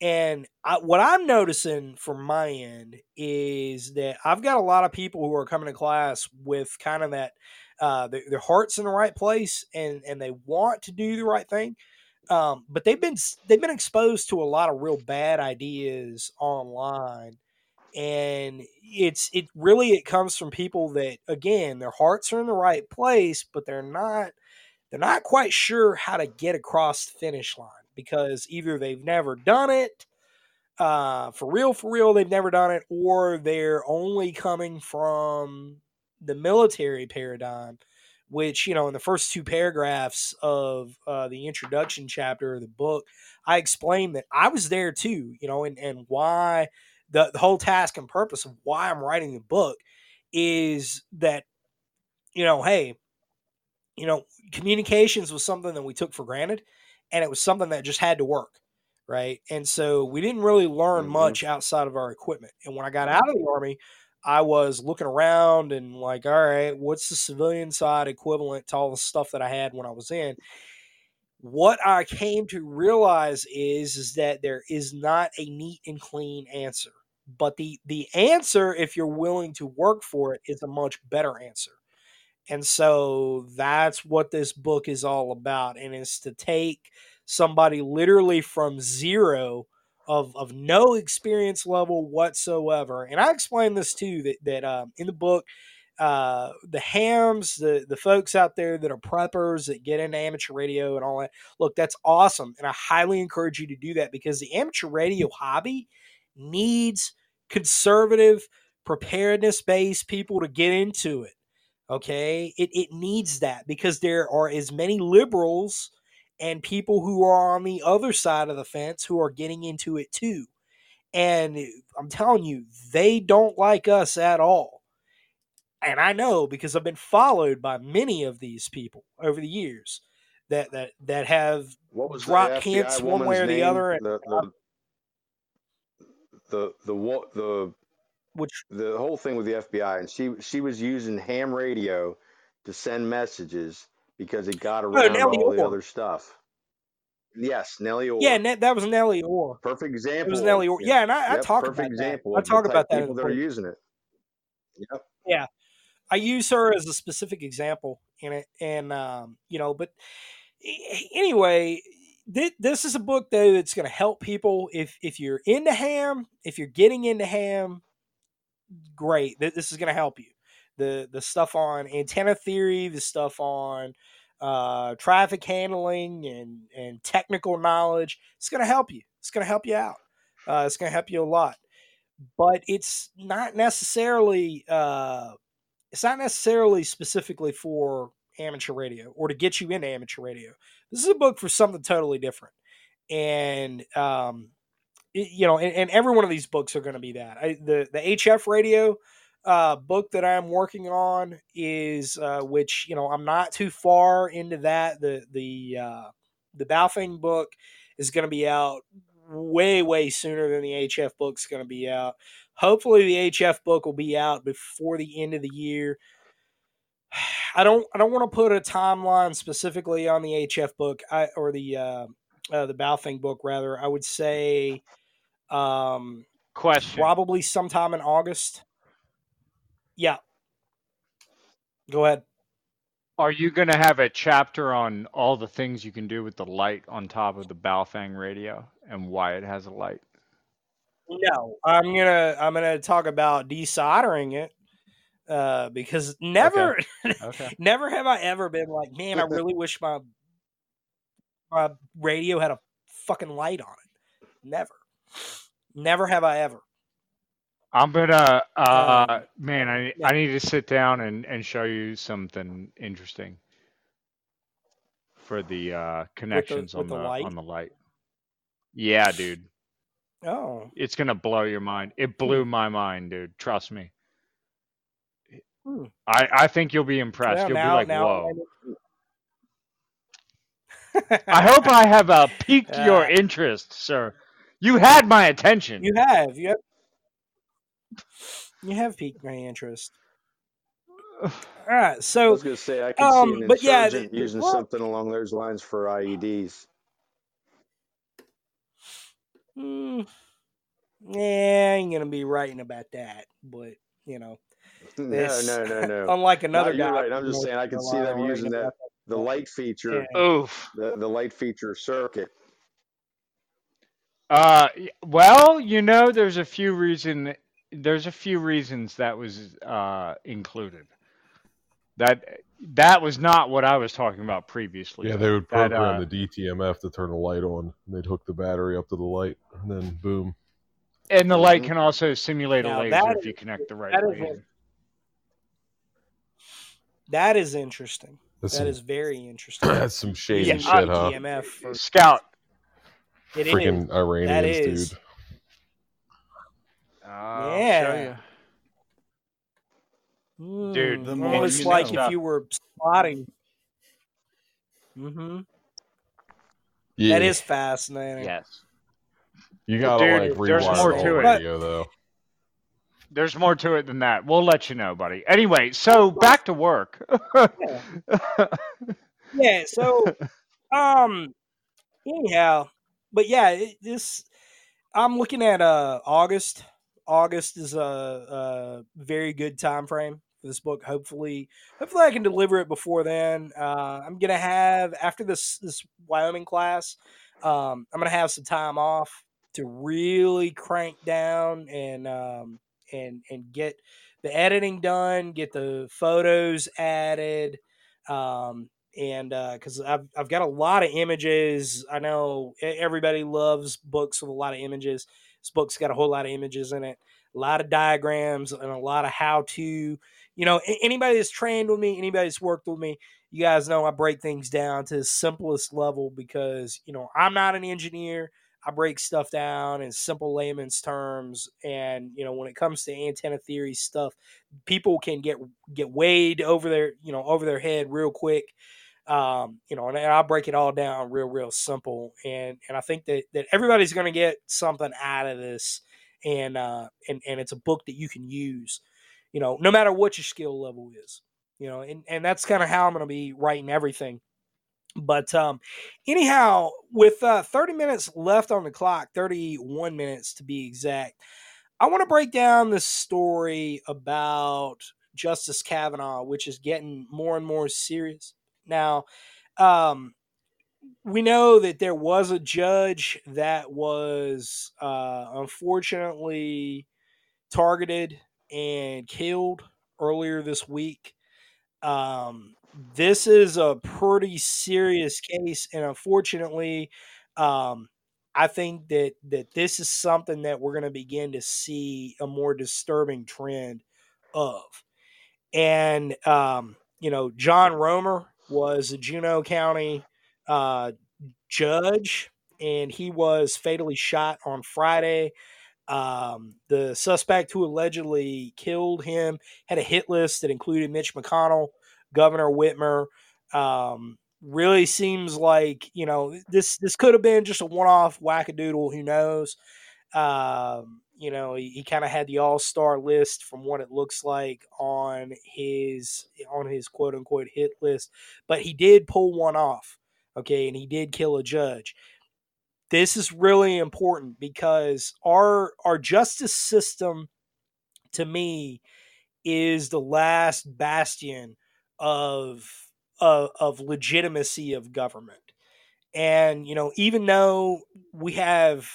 And I, what I'm noticing from my end is that I've got a lot of people who are coming to class with kind of that uh, their, their hearts in the right place and and they want to do the right thing, um, but they've been they've been exposed to a lot of real bad ideas online, and it's it really it comes from people that again their hearts are in the right place, but they're not they're not quite sure how to get across the finish line because either they've never done it uh, for real, for real, they've never done it, or they're only coming from the military paradigm, which, you know, in the first two paragraphs of uh, the introduction chapter of the book, I explained that I was there too, you know, and, and why the, the whole task and purpose of why I'm writing the book is that, you know, hey, you know, communications was something that we took for granted and it was something that just had to work. Right. And so we didn't really learn Mhm. much outside of our equipment. And when I got out of the Army, I was looking around and like, all right, what's the civilian side equivalent to all the stuff that I had when I was in? What I came to realize is, is that there is not a neat and clean answer. But the the answer, if you're willing to work for it, is a much better answer. And so that's what this book is all about. And it's to take somebody literally from zero of, of no experience level whatsoever. And I explain this too that, that um, in the book, uh, the hams, the, the folks out there that are preppers that get into amateur radio and all that, look, that's awesome. And I highly encourage you to do that because the amateur radio hobby needs conservative, preparedness based people to get into it okay? It, it needs that because there are as many liberals and people who are on the other side of the fence who are getting into it too. And i'm telling you they don't like us at all. And i know because i've been followed by many of these people over the years that that that have What was drop hints one way or the name? other, and- The the the the wo- the which the whole thing with the FBI, and she she was using ham radio to send messages because it got around Oh, all the other stuff. Yes, Nellie Ohr. yeah Ne- that was nellie ohr perfect example. it was nellie ohr yeah and i, I talk perfect about example. that i talk about that people that are using it. Yep. Yeah, I use her as a specific example in it, and um, you know, but anyway, thi- this is a book though that's going to help people if if you're into ham, if you're getting into ham, great. Th- This is going to help you. The the stuff on antenna theory, the stuff on uh, traffic handling and and technical knowledge, it's going to help you. It's going to help you out. Uh, it's going to help you a lot. But it's not necessarily uh, it's not necessarily specifically for amateur radio or to get you into amateur radio. This is a book for something totally different. And um, it- you know, and, and every one of these books are going to be that. I, the the HF radio uh, book that I'm working on is uh, which you know I'm not too far into that. The the uh, the Baofeng book is going to be out way way sooner than the HF book's going to be out. Hopefully, the HF book will be out before the end of the year. I don't I don't want to put a timeline specifically on the HF book I, or the uh, uh, the Baofeng book rather. I would say um, Question. probably sometime in August. Yeah. Go ahead. Are you going to have a chapter on all the things you can do with the light on top of the Baofeng radio and why it has a light? No, I'm gonna I'm gonna talk about desoldering it uh, because never Okay. never have I ever been like, man, I really wish my my radio had a fucking light on it. Never, never have I ever. I'm gonna, uh, Um, man, I yeah. I need to sit down and and show you something interesting for the uh, connections with on the the on the light. Yeah, dude, Oh, it's gonna blow your mind. It blew my mind, dude. Trust me. Hmm. I I think you'll be impressed. well, you'll now, be like, now whoa. I I hope I have uh, piqued your Uh, interest, sir. You had my attention. you have you have you have piqued my interest. All right, So I was going to say I can um, see an but yeah, insurgent the- the using book- something along those lines for IEDs. Mm, yeah, I ain't gonna be writing about that, but you know, No, this, no, no, no. unlike another you're guy, right. I'm just saying I can see them using that the light feature, Yeah. Oof. the, the light feature circuit. Uh, well, you know, there's a few reason. There's a few reasons that was uh included. That that was not what I was talking about previously. Yeah, they would That, program uh, the DTMF to turn the light on. And they'd hook the battery up to the light, and then boom. and the light Mhm. can also simulate Now a laser if you connect the right that is laser. That is interesting. That's That some, is very interesting. that's some shady Yeah, shit, I- huh? EMF for Scout. it is. Freaking Iranians, is. dude. I'll Yeah. show you. Dude, Mm, the more almost you like know. if you were spotting. Mm-hmm. Yeah, That is fascinating. Yes. You gotta Dude, like there's rewire more the to whole it. radio though. There's more to it than that. We'll let you know, buddy. Anyway, so back to work. Yeah. So, um, anyhow, but yeah, it, this I'm looking at uh August. August is a, a very good time frame for this book. Hopefully, hopefully I can deliver it before then. Uh, I'm gonna have after this this Wyoming class. Um, I'm gonna have some time off to really crank down and um, and and get the editing done, get the photos added, um, and uh because I've I've got a lot of images. I know everybody loves books with a lot of images. This book's got a whole lot of images in it, a lot of diagrams, and a lot of how to. You know, anybody that's trained with me, anybody that's worked with me, you guys know I break things down to the simplest level because you know I'm not an engineer. I break stuff down in simple layman's terms, and you know when it comes to antenna theory stuff, people can get get weighed over their you know over their head real quick. Um, you know, and, and I'll break it all down real real simple, and and I think that that everybody's going to get something out of this, and uh, and and it's a book that you can use, you know, no matter what your skill level is, you know, and and that's kind of how I'm going to be writing everything. But um, anyhow, with uh, 30 minutes left on the clock, 31 minutes to be exact, I want to break down this story about Justice Kavanaugh, which is getting more and more serious. Now, um, we know that there was a judge that was uh, unfortunately targeted and killed earlier this week. Um, this is a pretty serious case, and unfortunately, um, I think that that this is something that we're going to begin to see a more disturbing trend of. And um, you know, John Roemer was a Juneau County uh, judge, and he was fatally shot on Friday. Um, the suspect who allegedly killed him had a hit list that included Mitch McConnell, Governor Whitmer. Um, really seems like you know this this could have been just a one-off wackadoodle. Who knows? Um, you know, he, he kind of had the all-star list from what it looks like on his on his quote unquote hit list, but he did pull one off. Okay, and he did kill a judge. This is really important because our our justice system, to me, is the last bastion of of, of legitimacy of government. And you know, even though we have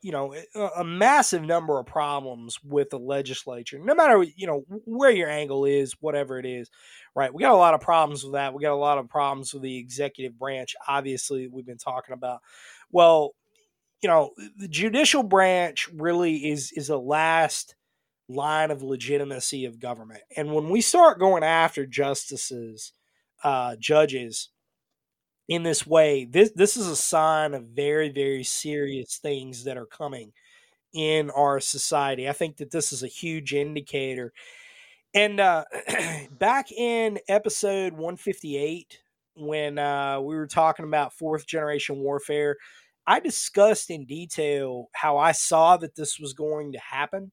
you know a, massive number of problems with the legislature, no matter you know where your angle is, whatever it is, right? We got a lot of problems with that. We got a lot of problems with the executive branch. Obviously, we've been talking about. Well, you know, the judicial branch really is is the last line of legitimacy of government. And when we start going after justices, uh, judges in this way, this this is a sign of very very serious things that are coming in our society. I think that this is a huge indicator. And uh, back in episode 158, when uh, we were talking about fourth generation warfare, I discussed in detail how I saw that this was going to happen.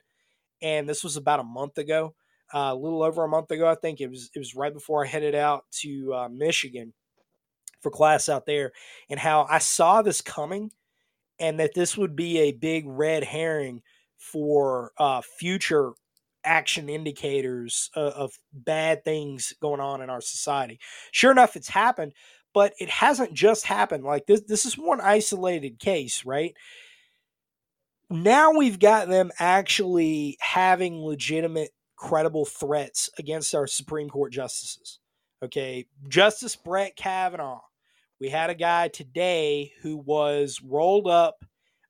And this was about a month ago, uh, a little over a month ago. I think it was it was right before I headed out to uh, Michigan for class out there, and how I saw this coming, and that this would be a big red herring for uh, future action indicators of, of bad things going on in our society. Sure enough, it's happened, but it hasn't just happened. Like this, this is one isolated case, right? Now we've got them actually having legitimate, credible threats against our Supreme Court justices. Okay, Justice Brett Kavanaugh. We had a guy today who was rolled up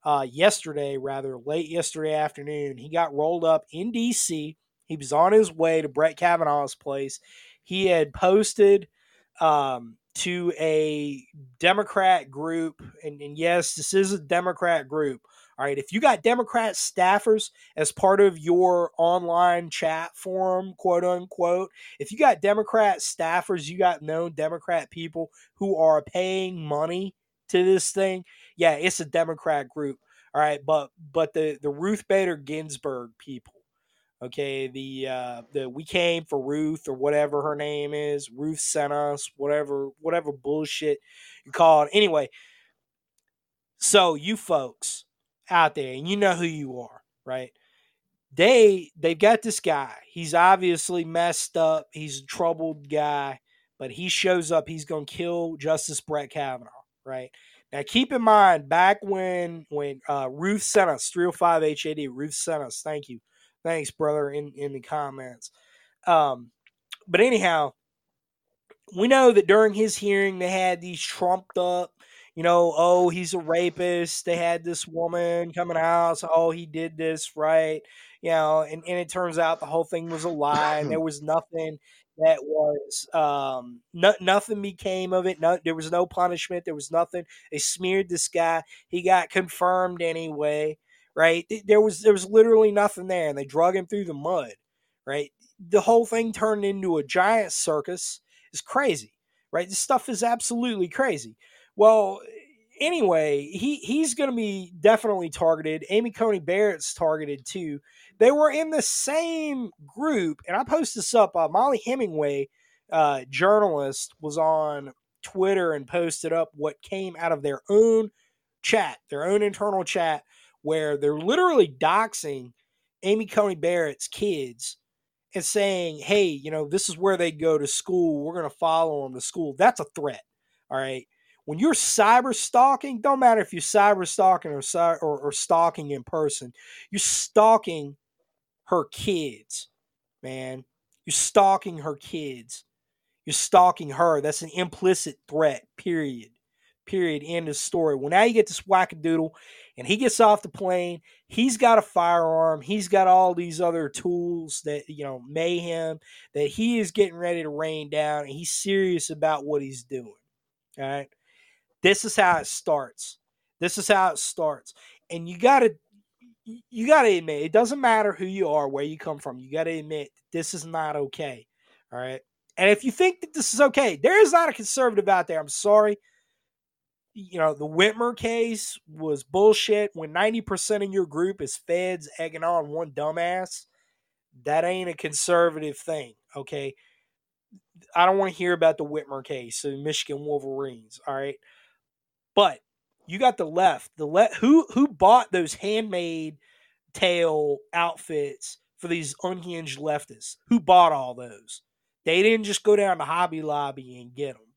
uh, yesterday, rather late yesterday afternoon. He got rolled up in D.C. He was on his way to Brett Kavanaugh's place. He had posted um, to a Democrat group, and, and, yes, this is a Democrat group. All right, if you got Democrat staffers as part of your online chat forum, quote unquote, if you got Democrat staffers, you got known Democrat people who are paying money to this thing, yeah, it's a Democrat group. All right, but but the the Ruth Bader Ginsburg people Okay, the uh, the we came for Ruth or whatever her name is. Ruth sent us, whatever whatever bullshit you call it. Anyway, so you folks out there, and you know who you are, right? They they've got this guy. He's obviously messed up. He's a troubled guy, but he shows up. He's gonna kill Justice Brett Kavanaugh, right? Now keep in mind, back when when uh, Ruth sent us 305 HAD, Ruth sent us. Thank you Thanks, brother, in, in the comments. Um, but anyhow, we know that during his hearing, they had these trumped up, you know, oh, he's a rapist. They had this woman coming out, so, oh, he did this, right? You know, and, and it turns out the whole thing was a lie, and there was nothing that was um no, nothing became of it no there was no punishment there was nothing they smeared this guy he got confirmed anyway right? There was there was literally nothing there, and they drug him through the mud, right? The whole thing turned into a giant circus. It's crazy, right? This stuff is absolutely crazy. Well, anyway, he he's going to be definitely targeted. Amy Coney Barrett's targeted too. They were in the same group, and I post this up. Uh, Mollie Hemingway, uh, journalist, was on Twitter and posted up what came out of their own chat, their own internal chat where they're literally doxing Amy Coney Barrett's kids and saying, hey, you know, this is where they go to school. We're going to follow them to school. That's a threat. All right. When you're cyber stalking, don't matter if you're cyber stalking or, or, or stalking in person, you're stalking her kids, man. You're stalking her kids. You're stalking her. That's an implicit threat, period. Period. End of story. Well, now you get this wackadoodle, and he gets off the plane. He's got a firearm. He's got all these other tools that, you know, mayhem that he is getting ready to rain down, and he's serious about what he's doing. All right. This is how it starts. This is how it starts. And you got to you got to admit it doesn't matter who you are, where you come from. You got to admit this is not okay. All right. And if you think that this is okay, there is not a conservative out there. I'm sorry. You know, the Whitmer case was bullshit. When 90% of your group is feds egging on one dumbass, that ain't a conservative thing. Okay. I don't want to hear about the Whitmer case, the Michigan Wolverines. All right. But you got the left. The left who who bought those handmade tail outfits for these unhinged leftists? Who bought all those? They didn't just go down to Hobby Lobby and get them.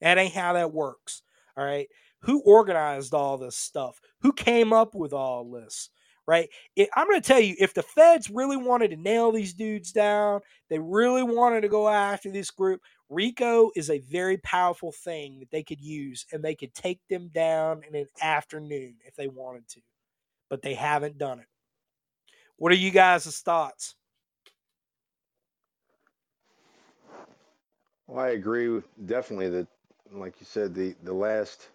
That ain't how that works. All right. Who organized all this stuff? Who came up with all this? Right. It, I'm going to tell you, if the feds really wanted to nail these dudes down, they really wanted to go after this group, RICO is a very powerful thing that they could use, and they could take them down in an afternoon if they wanted to. But they haven't done it. What are you guys' thoughts? Well, I agree with definitely that, like you said, the the last.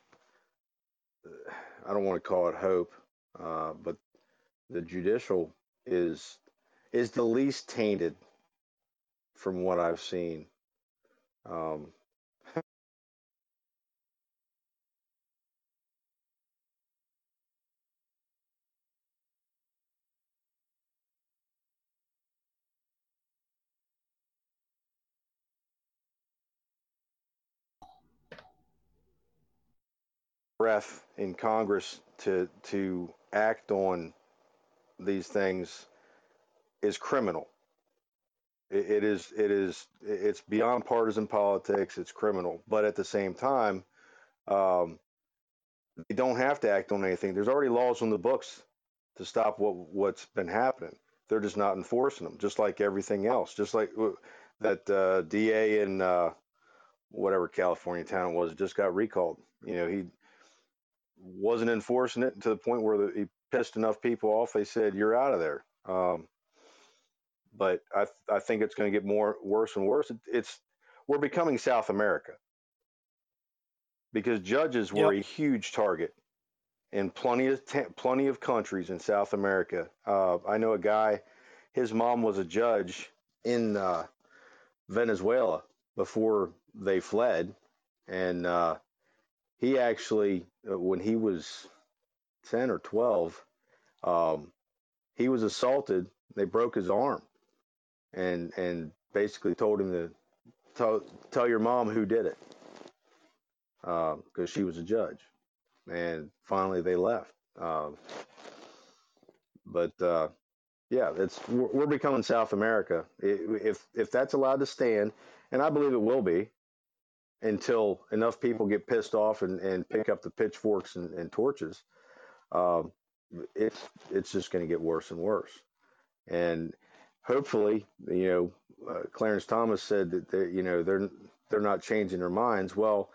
I don't want to call it hope, uh, but the judicial is is the least tainted from what I've seen. Um, breath in Congress to to act on these things is criminal. It, is it is it's beyond partisan politics. It's criminal, but at the same time, um, they don't have to act on anything. There's already laws on the books to stop what what's been happening. They're just not enforcing them, just like everything else. Just like that uh, DA in uh, whatever California town it was just got recalled. You know, he wasn't enforcing it to the point where the, he pissed enough people off. They said, "You're out of there." Um, but I I think it's going to get more worse and worse. It, it's we're becoming South America because judges were Yep. a huge target in plenty of plenty of countries in South America. Uh, I know a guy, his mom was a judge in uh, Venezuela before they fled, and uh, he actually, uh, when he was ten or twelve, um, he was assaulted. They broke his arm, and and basically told him to tell tell your mom who did it, because she was a judge. And finally, they left. Um, but uh, yeah, it's we're, we're becoming South America. If if that's allowed to stand, and I believe it will be, until enough people get pissed off and, and pick up the pitchforks and, and torches, um, it's it's just going to get worse and worse. And hopefully, you know, uh, Clarence Thomas said that they, you know they're they're not changing their minds. Well,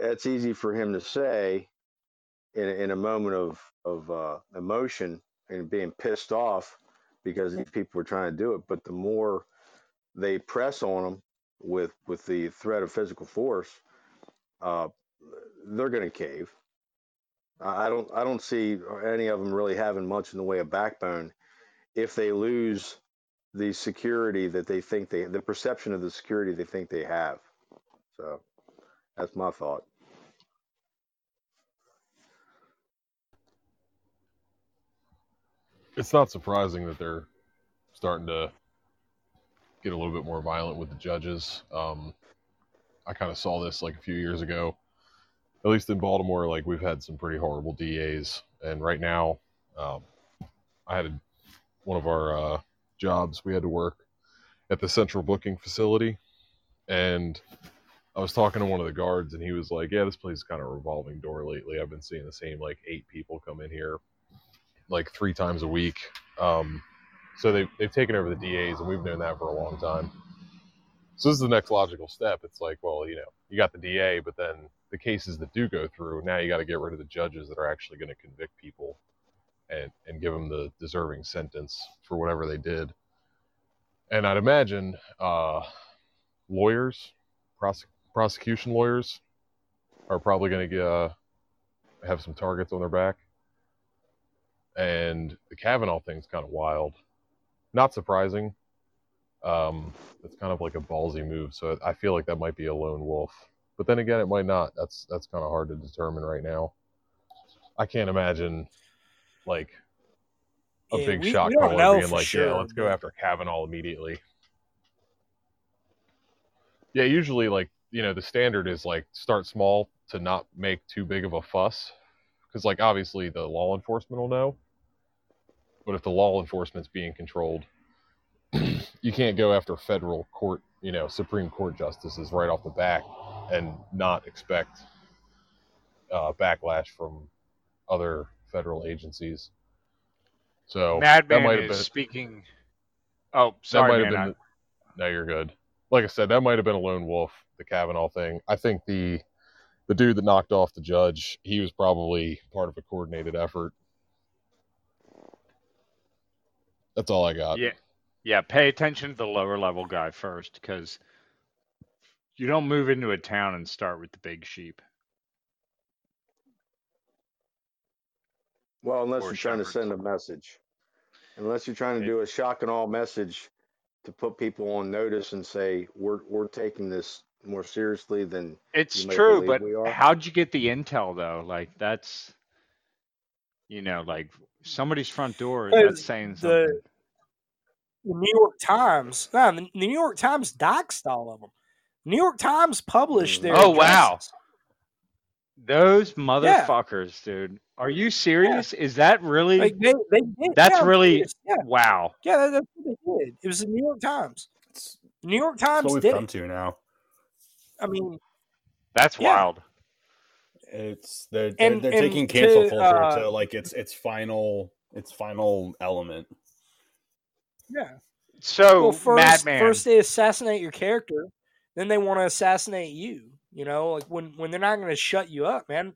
that's easy for him to say in in a moment of of uh, emotion and being pissed off because these people were trying to do it. But the more they press on them with with the threat of physical force, uh, they're going to cave. I don't I don't see any of them really having much in the way of backbone if they lose the security that they think they the perception of the security they think they have. So that's my thought. It's not surprising that they're starting to get a little bit more violent with the judges. Um, I kind of saw this like a few years ago. At least in Baltimore, like we've had some pretty horrible DAs, and right now, um, I had a, one of our uh, jobs. We had to work at the central booking facility, and I was talking to one of the guards, and he was like, "Yeah, this place is kind of a revolving door lately. I've been seeing the same like eight people come in here, like three times a week. Um, so they've they've taken over the DAs, and we've known that for a long time. So this is the next logical step. It's like, well, you know, you got the DA, but then the cases that do go through, now you got to get rid of the judges that are actually going to convict people, and and give them the deserving sentence for whatever they did. And I'd imagine uh, lawyers, prosec- prosecution lawyers, are probably going to uh, have some targets on their back. And the Kavanaugh thing's kind of wild. Not surprising. Um, it's kind of like a ballsy move, so I feel like that might be a lone wolf. But then again, it might not. That's that's kind of hard to determine right now. I can't imagine like a Yeah, big we- shot we caller being like, sure, "Yeah, let's go after Kavanaugh immediately." Yeah, usually like you know the standard is like start small to not make too big of a fuss, because like obviously the law enforcement will know, but if the law enforcement's being controlled, you can't go after federal court, you know, Supreme Court justices right off the back and not expect uh, backlash from other federal agencies. So that Madman might is have been speaking. Oh, that sorry, man. been. No, you're good. Like I said, that might have been a lone wolf, the Kavanaugh thing. I think the the dude that knocked off the judge, he was probably part of a coordinated effort. That's all I got. Yeah, yeah. Pay attention to the lower level guy first, because you don't move into a town and start with the big sheep. Well, unless you're trying to send a message, unless you're trying to do a shock and all message to put people on notice and say we're we're taking this more seriously than It's You may true, but we are. how'd you get the intel though? Like that's, you know, like somebody's front door. Well, That's saying something. The New York Times, no, the New York Times doxed all of them. New York Times published hmm. their. Oh, wow. Addresses. Those motherfuckers, dude. Are you serious? Is that really? Like they, they did. That's yeah, really- yeah, wow. yeah. that- That's what they did. It was the New York Times. It's, New York it's Times what we've did come it. to now. I mean, That's Yeah. wild. It's they're they're, And- they're and taking cancel to, culture uh, to like its its final its final element. yeah. So, well, first, Madman. first they assassinate your character, then they want to assassinate you. You know, like when when they're not going to shut you up, man.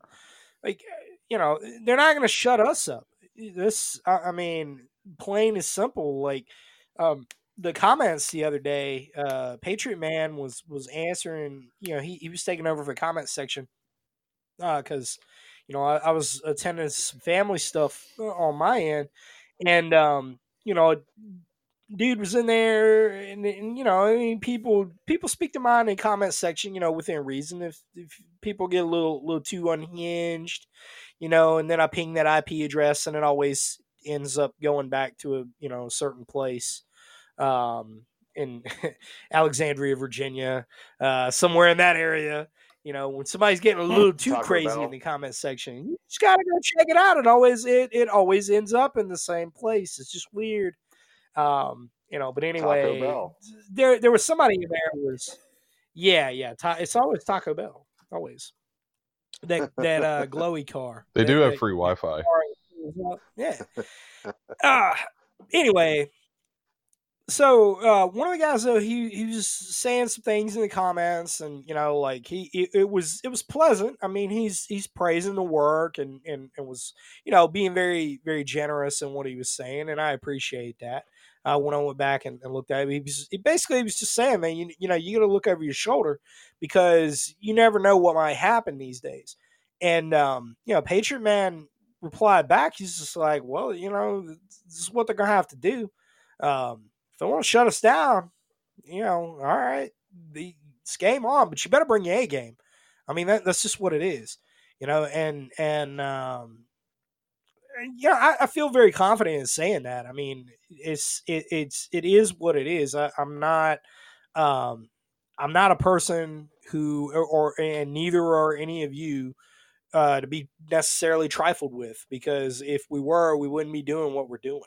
Like, you know, they're not going to shut us up. This, I, I mean, plain and simple. Like, um, the comments the other day, uh, Patriot Man was was answering. You know, he he was taking over for the comment section because you know I, I was attending some family stuff uh, on my end, and um, you know, dude was in there, and, and you know, I mean, people people speak to mind in the comment section, you know, within reason. If if people get a little little too unhinged, you know, and then I ping that IP address, and it always ends up going back to a you know certain place. Um, in Alexandria, Virginia, uh, somewhere in that area. You know, when somebody's getting a little too Taco crazy Bell. in the comment section, you just gotta go check it out. It always it it always ends up in the same place. It's just weird. Um, you know, but anyway, Bell. there there was somebody in there who was yeah, yeah. Ta- it's always Taco Bell. Always. That that uh glowy car. They That- do have that- free Wi-Fi. yeah. Uh, anyway, so uh, one of the guys though he he was saying some things in the comments, and you know, like he it, it was it was pleasant. I mean, he's he's praising the work and and and was you know being very very generous in what he was saying, and I appreciate that. Uh, when I went back and, and looked at it, he was he basically he was just saying, man, you you know, you got to look over your shoulder because you never know what might happen these days. And um, you know, Patriot Man replied back. He's just like, well, you know, this is what they're gonna have to do. Um, if they want to shut us down, you know, all right, the it's game on, but you better bring your A game. I mean, that, that's just what it is, you know. And and um, yeah, I, I feel very confident in saying that. I mean, it's it, it's it is what it is. I, I'm not um, I'm not a person who or, or and neither are any of you uh, to be necessarily trifled with because if we were, we wouldn't be doing what we're doing.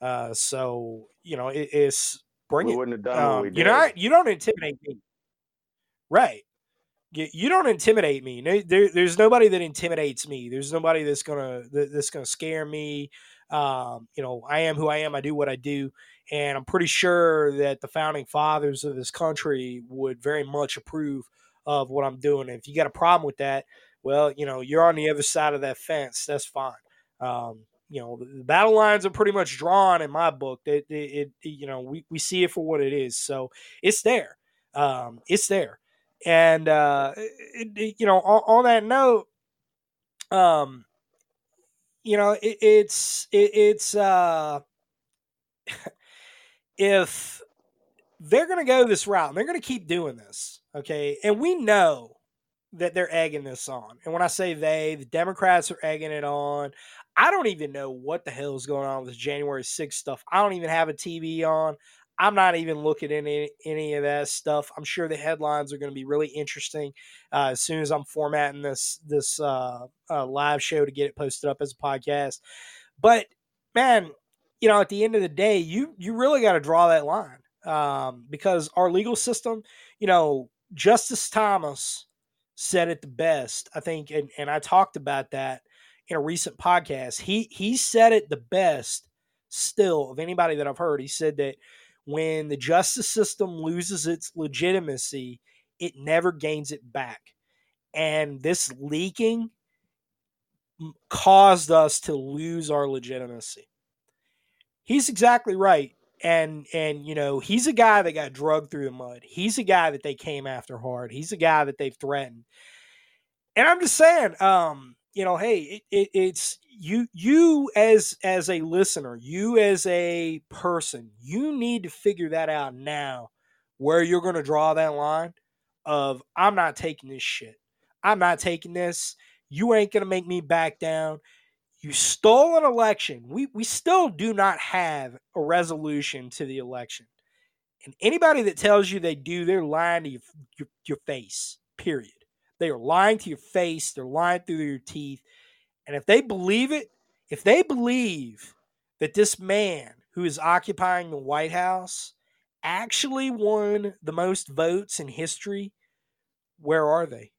Uh, so you know, it, it's bring we it. wouldn't have done what Um, we did. you know, you don't intimidate me, right? You, don't intimidate me. There, there's nobody that intimidates me. There's nobody that's gonna that, that's gonna scare me. Um, you know, I am who I am. I do what I do, and I'm pretty sure that the founding fathers of this country would very much approve of what I'm doing. And if you got a problem with that, well, you know, you're on the other side of that fence. That's fine. Um, you know, the battle lines are pretty much drawn in my book. It, it, it, you know, we, we see it for what it is. So it's there. Um, it's there. And, uh, it, it, you know, on, on, that note, um, you know, it's, it's, uh, if they're going to go this route and they're going to keep doing this, okay, and we know that they're egging this on. And when I say they, the Democrats are egging it on. I don't even know what the hell is going on with January 6th stuff. I don't even have a TV on. I'm not even looking at any, any of that stuff. I'm sure the headlines are going to be really interesting uh, as soon as I'm formatting this this uh, uh, live show to get it posted up as a podcast. But man, you know, at the end of the day, you you really got to draw that line um, because our legal system, you know, Justice Thomas said it the best, I think, and, and I talked about that in a recent podcast. He he said it the best still of anybody that I've heard. He said that when the justice system loses its legitimacy, it never gains it back. And this leaking caused us to lose our legitimacy. He's exactly right. And and you know, he's a guy that got drugged through the mud. He's a guy that they came after hard. He's a guy that they've threatened. And I'm just saying, um, you know, hey, it, it, it's you you as as a listener, you as a person, you need to figure that out now where you're going to draw that line of I'm not taking this shit. I'm not taking this. You ain't going to make me back down. You stole an election. We we still do not have a resolution to the election. And anybody that tells you they do, they're lying to your, your, your face. Period. They are lying to your face. They're lying through your teeth. And if they believe it, if they believe that this man who is occupying the White House actually won the most votes in history, where are they?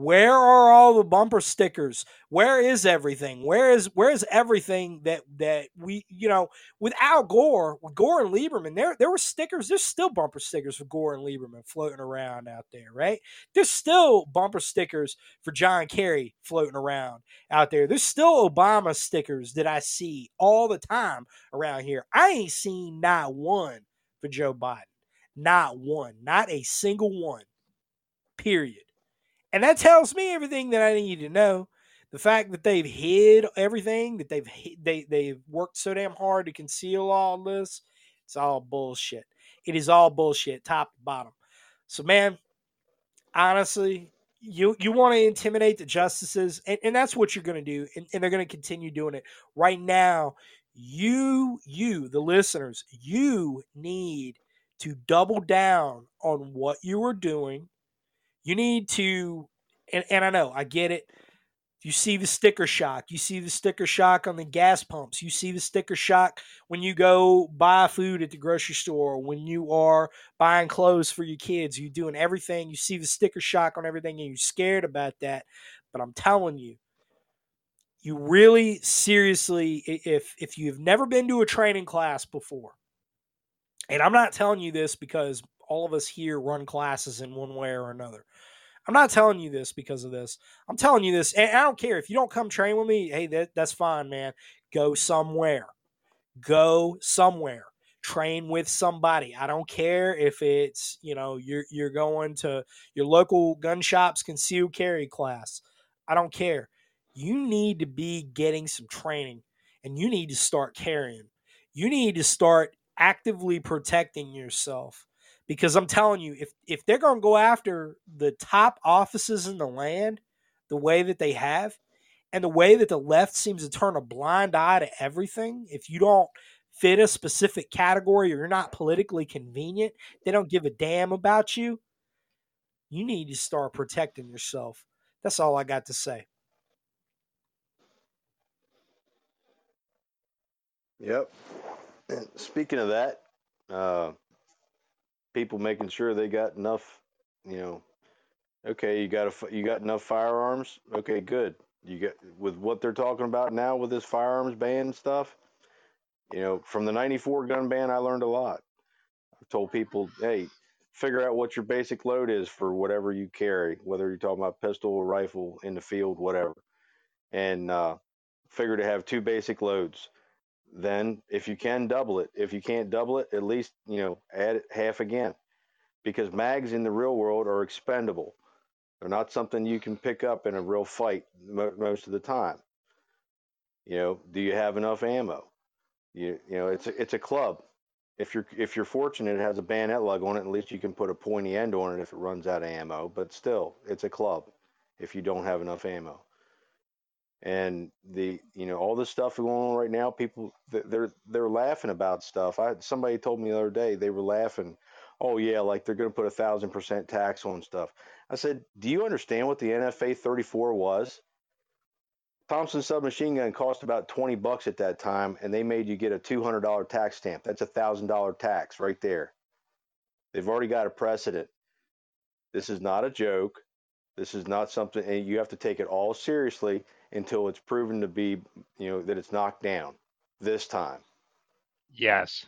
Where are all the bumper stickers? Where is everything? Where is where is everything that that we you know with Al Gore, with Gore and Lieberman, there there were stickers. There's still bumper stickers for Gore and Lieberman floating around out there, right? There's still bumper stickers for John Kerry floating around out there. There's still Obama stickers that I see all the time around here. I ain't seen not one for Joe Biden. Not one. Not a single one. Period. And that tells me everything that I need to know. The fact that they've hid everything, that they've they they've worked so damn hard to conceal all this, it's all bullshit. It is all bullshit, top to bottom. So, man, honestly, you you want to intimidate the justices, and, and that's what you're going to do, and, and they're going to continue doing it. Right now, you you the listeners, you need to double down on what you are doing you need to, and, and I know, I get it. You see the sticker shock. You see the sticker shock on the gas pumps. You see the sticker shock when you go buy food at the grocery store, when you are buying clothes for your kids. You're doing everything. You see the sticker shock on everything and you're scared about that. But I'm telling you, you really seriously, if if you've never been to a training class before, and I'm not telling you this because all of us here run classes in one way or another. I'm not telling you this because of this. I'm telling you this, and I don't care if you don't come train with me. Hey, that, that's fine, man. Go somewhere. Go somewhere. Train with somebody. I don't care if it's you know you're you're going to your local gun shop's concealed carry class. I don't care. You need to be getting some training, and you need to start carrying. You need to start actively protecting yourself because I'm telling you, if if they're going to go after the top offices in the land the way that they have, and the way that the left seems to turn a blind eye to everything, if you don't fit a specific category or you're not politically convenient, they don't give a damn about you. You need to start protecting yourself. That's all I got to say. Yep. And speaking of that, uh, people making sure they got enough, you know, Okay, you got a, you got enough firearms. Okay, good. You get with what they're talking about now with this firearms ban stuff. You know, from the '94 gun ban, I learned a lot. I've told people, hey, figure out what your basic load is for whatever you carry, whether you're talking about pistol or rifle in the field, whatever, and uh, figure to have two basic loads. Then, if you can double it, if you can't double it, at least you know add it half again, because mags in the real world are expendable. They're not something you can pick up in a real fight mo- most of the time. You know, do you have enough ammo? You you know, it's a, it's a club. If you're if you're fortunate, it has a bayonet lug on it. At least you can put a pointy end on it if it runs out of ammo. But still, it's a club. If you don't have enough ammo, and the you know all this stuff going on right now, people they're they're laughing about stuff. I somebody told me the other day they were laughing. Oh yeah, like they're going to put a thousand percent tax on stuff. I said, do you understand what the NFA 34 was? Thompson submachine gun cost about 20 bucks at that time, and they made you get a $200 tax stamp. That's a $1,000 tax right there. They've already got a precedent. This is not a joke. This is not something, and you have to take it all seriously until it's proven to be, you know, that it's knocked down this time. Yes.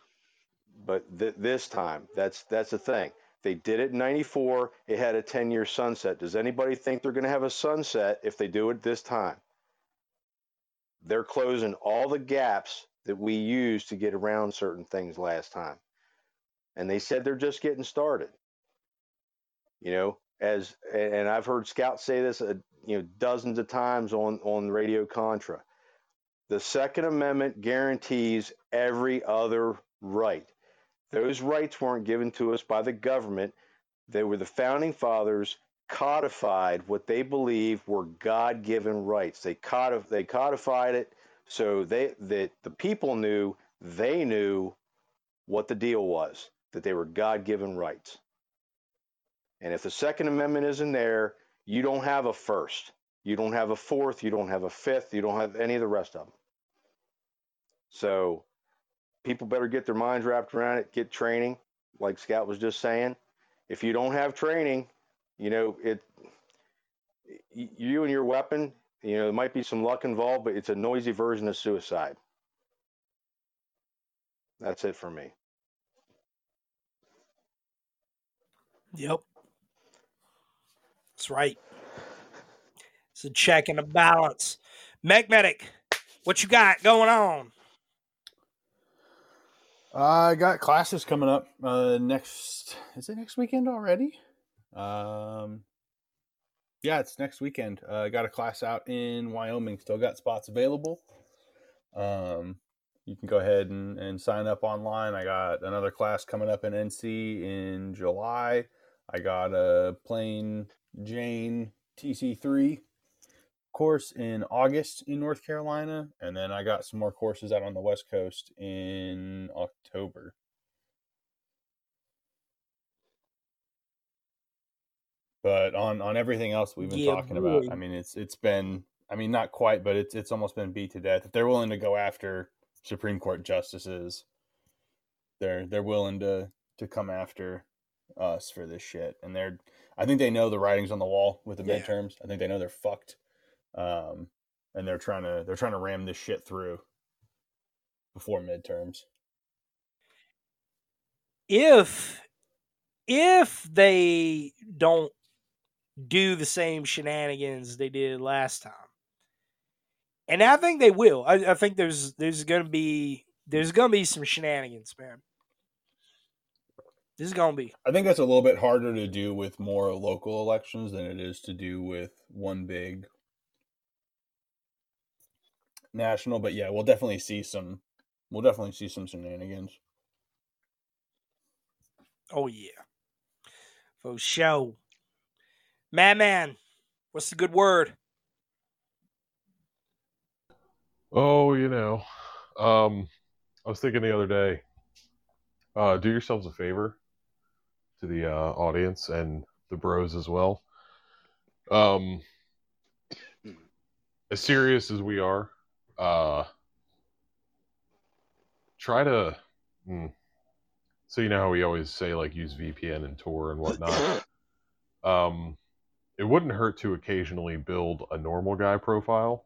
But th- this time, that's that's the thing. They did it in '94. It had a 10-year sunset. Does anybody think they're going to have a sunset if they do it this time? they're closing all the gaps that we used to get around certain things last time. And they said they're just getting started. You know, as and I've heard scouts say this, uh, you know, dozens of times on on Radio Contra. The Second Amendment guarantees every other right. Those rights weren't given to us by the government. They were the founding fathers codified what they believe were God-given rights. They codif- they codified it so they that the people knew they knew what the deal was that they were God-given rights. And if the Second Amendment isn't there, you don't have a first, you don't have a fourth, you don't have a fifth, you don't have any of the rest of them. So people better get their minds wrapped around it, get training, like Scout was just saying. If you don't have training, you know it you and your weapon you know there might be some luck involved but it's a noisy version of suicide that's it for me Yep. That's right. It's a check and a balance. Mech Medic, what you got going on? I got classes coming up uh, next. Is it next weekend already? Um, yeah, it's next weekend. Uh, I got a class out in Wyoming. Still got spots available. Um, you can go ahead and, and sign up online. I got another class coming up in NC in July. I got a plain Jane TC3 course in August in North Carolina, and then I got some more courses out on the West Coast in October. But on on everything else we've been Yeah, talking about. I mean, it's it's been, I mean, not quite, but it's it's almost been beat to death. If they're willing to go after Supreme Court justices, they're they're willing to to come after us for this shit, and they're I think they know the writings on the wall with the Yeah. midterms. I think they know they're fucked, um, and they're trying to they're trying to ram this shit through before midterms. If if they don't do the same shenanigans they did last time, and I think they will. I, I think there's there's gonna be there's gonna be some shenanigans, man. This is gonna be. I think that's a little bit harder to do with more local elections than it is to do with one big national. But yeah, we'll definitely see some. We'll definitely see some shenanigans. Oh yeah, for show. Madman, what's the good word? Oh, you know, um, I was thinking the other day. Uh, do yourselves a favor to the uh, audience and the bros as well. Um, as serious as we are, uh, try to. hmm. so you know how we always say like use VPN and Tor and whatnot. um, it wouldn't hurt to occasionally build a normal guy profile.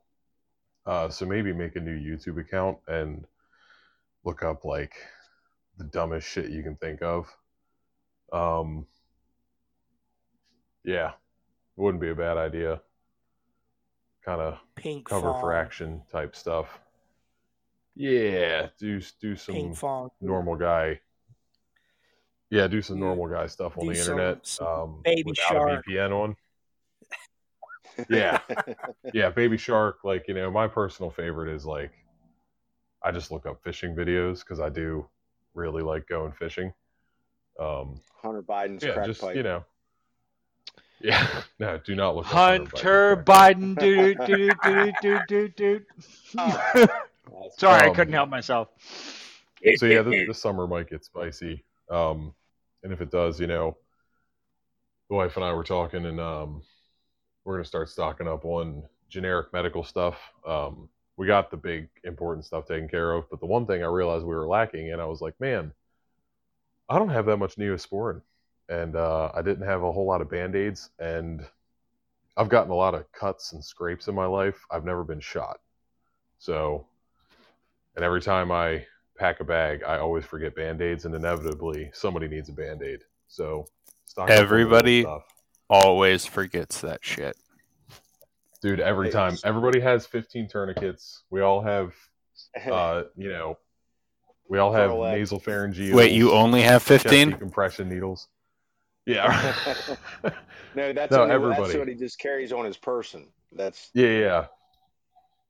Uh, so maybe make a new YouTube account and look up like the dumbest shit you can think of. Um, yeah, wouldn't be a bad idea. Kind of Pink cover Fong, for action type stuff. Yeah, do do some Pinkfong. normal guy. Yeah, do some normal guy stuff on Do the some- internet. some um, Baby without Shark. a VPN on. Yeah. yeah, Baby Shark. Like you know, my personal favorite is like, I just look up fishing videos because I do really like going fishing. Um, Hunter Biden's yeah, crack just pipe. you know. Yeah, no, do not look Hunter Biden. Biden, do do do do do do. Oh. Sorry, I Um, couldn't help myself. so yeah, this, this summer might get spicy. Um, and if it does, you know, the wife and I were talking, and um, we're gonna start stocking up on generic medical stuff. Um, we got the big important stuff taken care of, but the one thing I realized we were lacking, and I was like, man, I don't have that much Neosporin, and uh, I didn't have a whole lot of band aids, and I've gotten a lot of cuts and scrapes in my life. I've never been shot, so. And every time I pack a bag, I always forget band aids, and inevitably somebody needs a band aid. So, stock up on the little Everybody- stuff. Always forgets that shit. dude. Every time, everybody has 15 tourniquets. We all have, uh, you know, we all have nasal pharyngeal. Wait, you only have 15? compression needles. Yeah, no, that's, No, only- that's everybody. what he just carries on his person. That's yeah, yeah,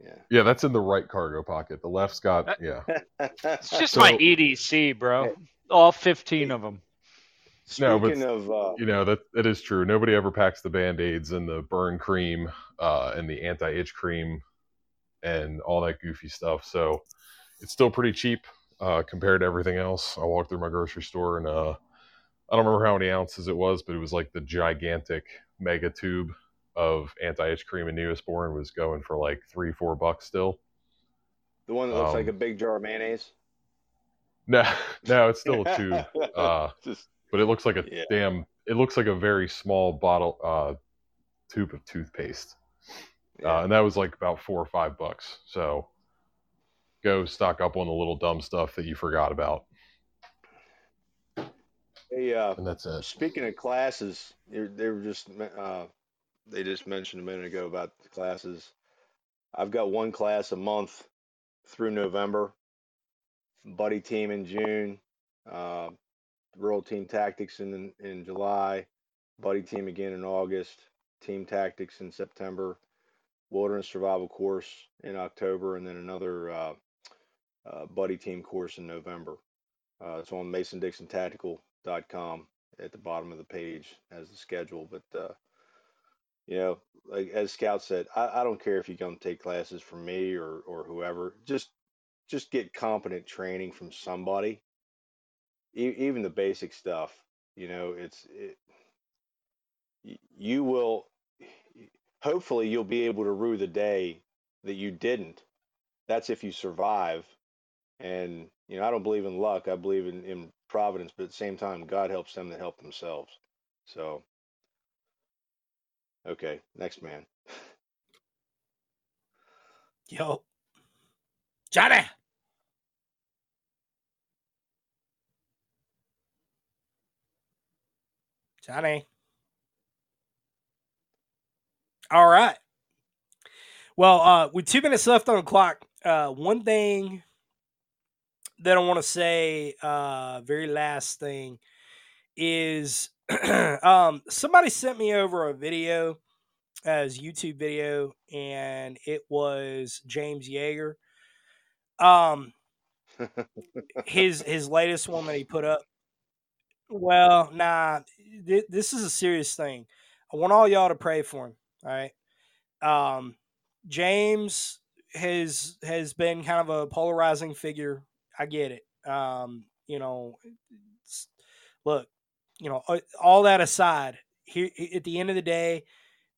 yeah. yeah. That's in the right cargo pocket. The left's got yeah. It's just So- my EDC, bro. All 15 of them. No, but- Speaking of, uh, You know that it is true. Nobody ever packs the band aids and the burn cream uh, and the anti itch cream and all that goofy stuff. So it's still pretty cheap uh, compared to everything else. I walked through my grocery store and uh, I don't remember how many ounces it was, but it was like the gigantic mega tube of anti itch cream and Neosporin was going for like three, four bucks still. the one that looks like um, a big jar of mayonnaise. No, no, it's still a tube. Uh, just but it looks like a Yeah. damn it looks like a very small bottle uh tube of toothpaste uh, and that was like about four or five bucks so go stock up on the little dumb stuff that you forgot about hey, uh, and that's it Speaking of classes, they were just uh, they just mentioned a minute ago about the classes. I've got one class a month through November. Buddy team in June, uh, rural team tactics in in July, buddy team again in August, team tactics in September, wilderness survival course in October, and then another uh, uh, buddy team course in November. Uh, it's on MasonDixonTactical.com at the bottom of the page as the schedule. But uh, you know, like as Scout said, I, I don't care if you come take classes from me or or whoever. Just just get competent training from somebody. E- even the basic stuff. You know, it's it, you will. Hopefully, you'll be able to rue the day that you didn't. That's if you survive. And you know, I don't believe in luck. I believe in, in providence, but at the same time, God helps them that help themselves. So, okay, next man. Yo. Johnny. Johnny. All right. Well, uh, with two minutes left on the clock, uh, one thing that I want to say, uh, very last thing, is um, somebody sent me over a video as YouTube video, and it was James Yeager. Um, his his latest one that he put up. Well, nah, th- this is a serious thing. I want all y'all to pray for him. All right. Um, James has has been kind of a polarizing figure. I get it. Um, you know, look, you know, uh, all that aside, here at the end of the day,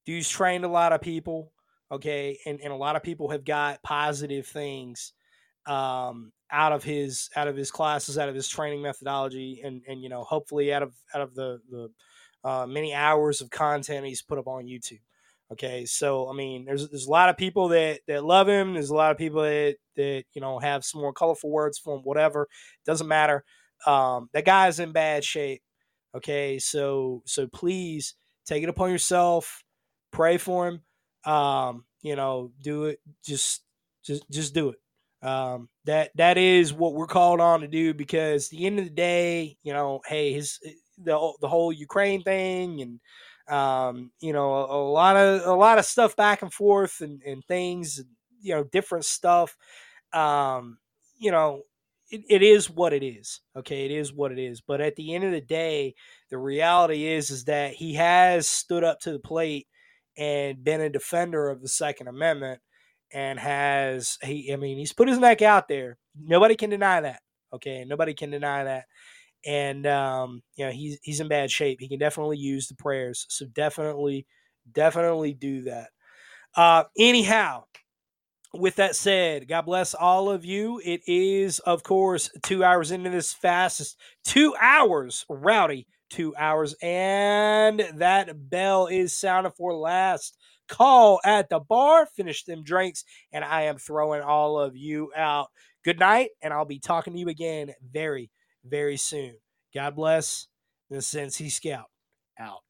dude's trained a lot of people. Okay, and and a lot of people have got positive things um, out of his out of his classes, out of his training methodology, and and you know hopefully out of out of the the uh, many hours of content he's put up on YouTube. Okay, so I mean, there's there's a lot of people that that love him. There's a lot of people that that you know have some more colorful words for him. Whatever, doesn't matter. Um, that guy's in bad shape. Okay, so so please take it upon yourself. Pray for him. Um, you know, do it. Just just just do it. Um, that that is what we're called on to do because the end of the day, you know, hey, his the the whole Ukraine thing and um, you know, a, a, lot of a lot of stuff back and forth and, and things, you know, different stuff. Um, you know, it, it is what it is. Okay, it is what it is. But at the end of the day, the reality is is that he has stood up to the plate and been a defender of the Second Amendment and has he I mean he's put his neck out there. Nobody can deny that. Okay, nobody can deny that and um, you know he's he's in bad shape. He can definitely use the prayers, so definitely, definitely do that. Uh, anyhow, with that said, God bless all of you. It is, of course, two hours into this fast. two hours, rowdy two hours, and that bell is sounding for last call at the bar. Finish them drinks, and I am throwing all of you out. Good night, and I'll be talking to you again very, very soon. God bless. The Sensi Scout out.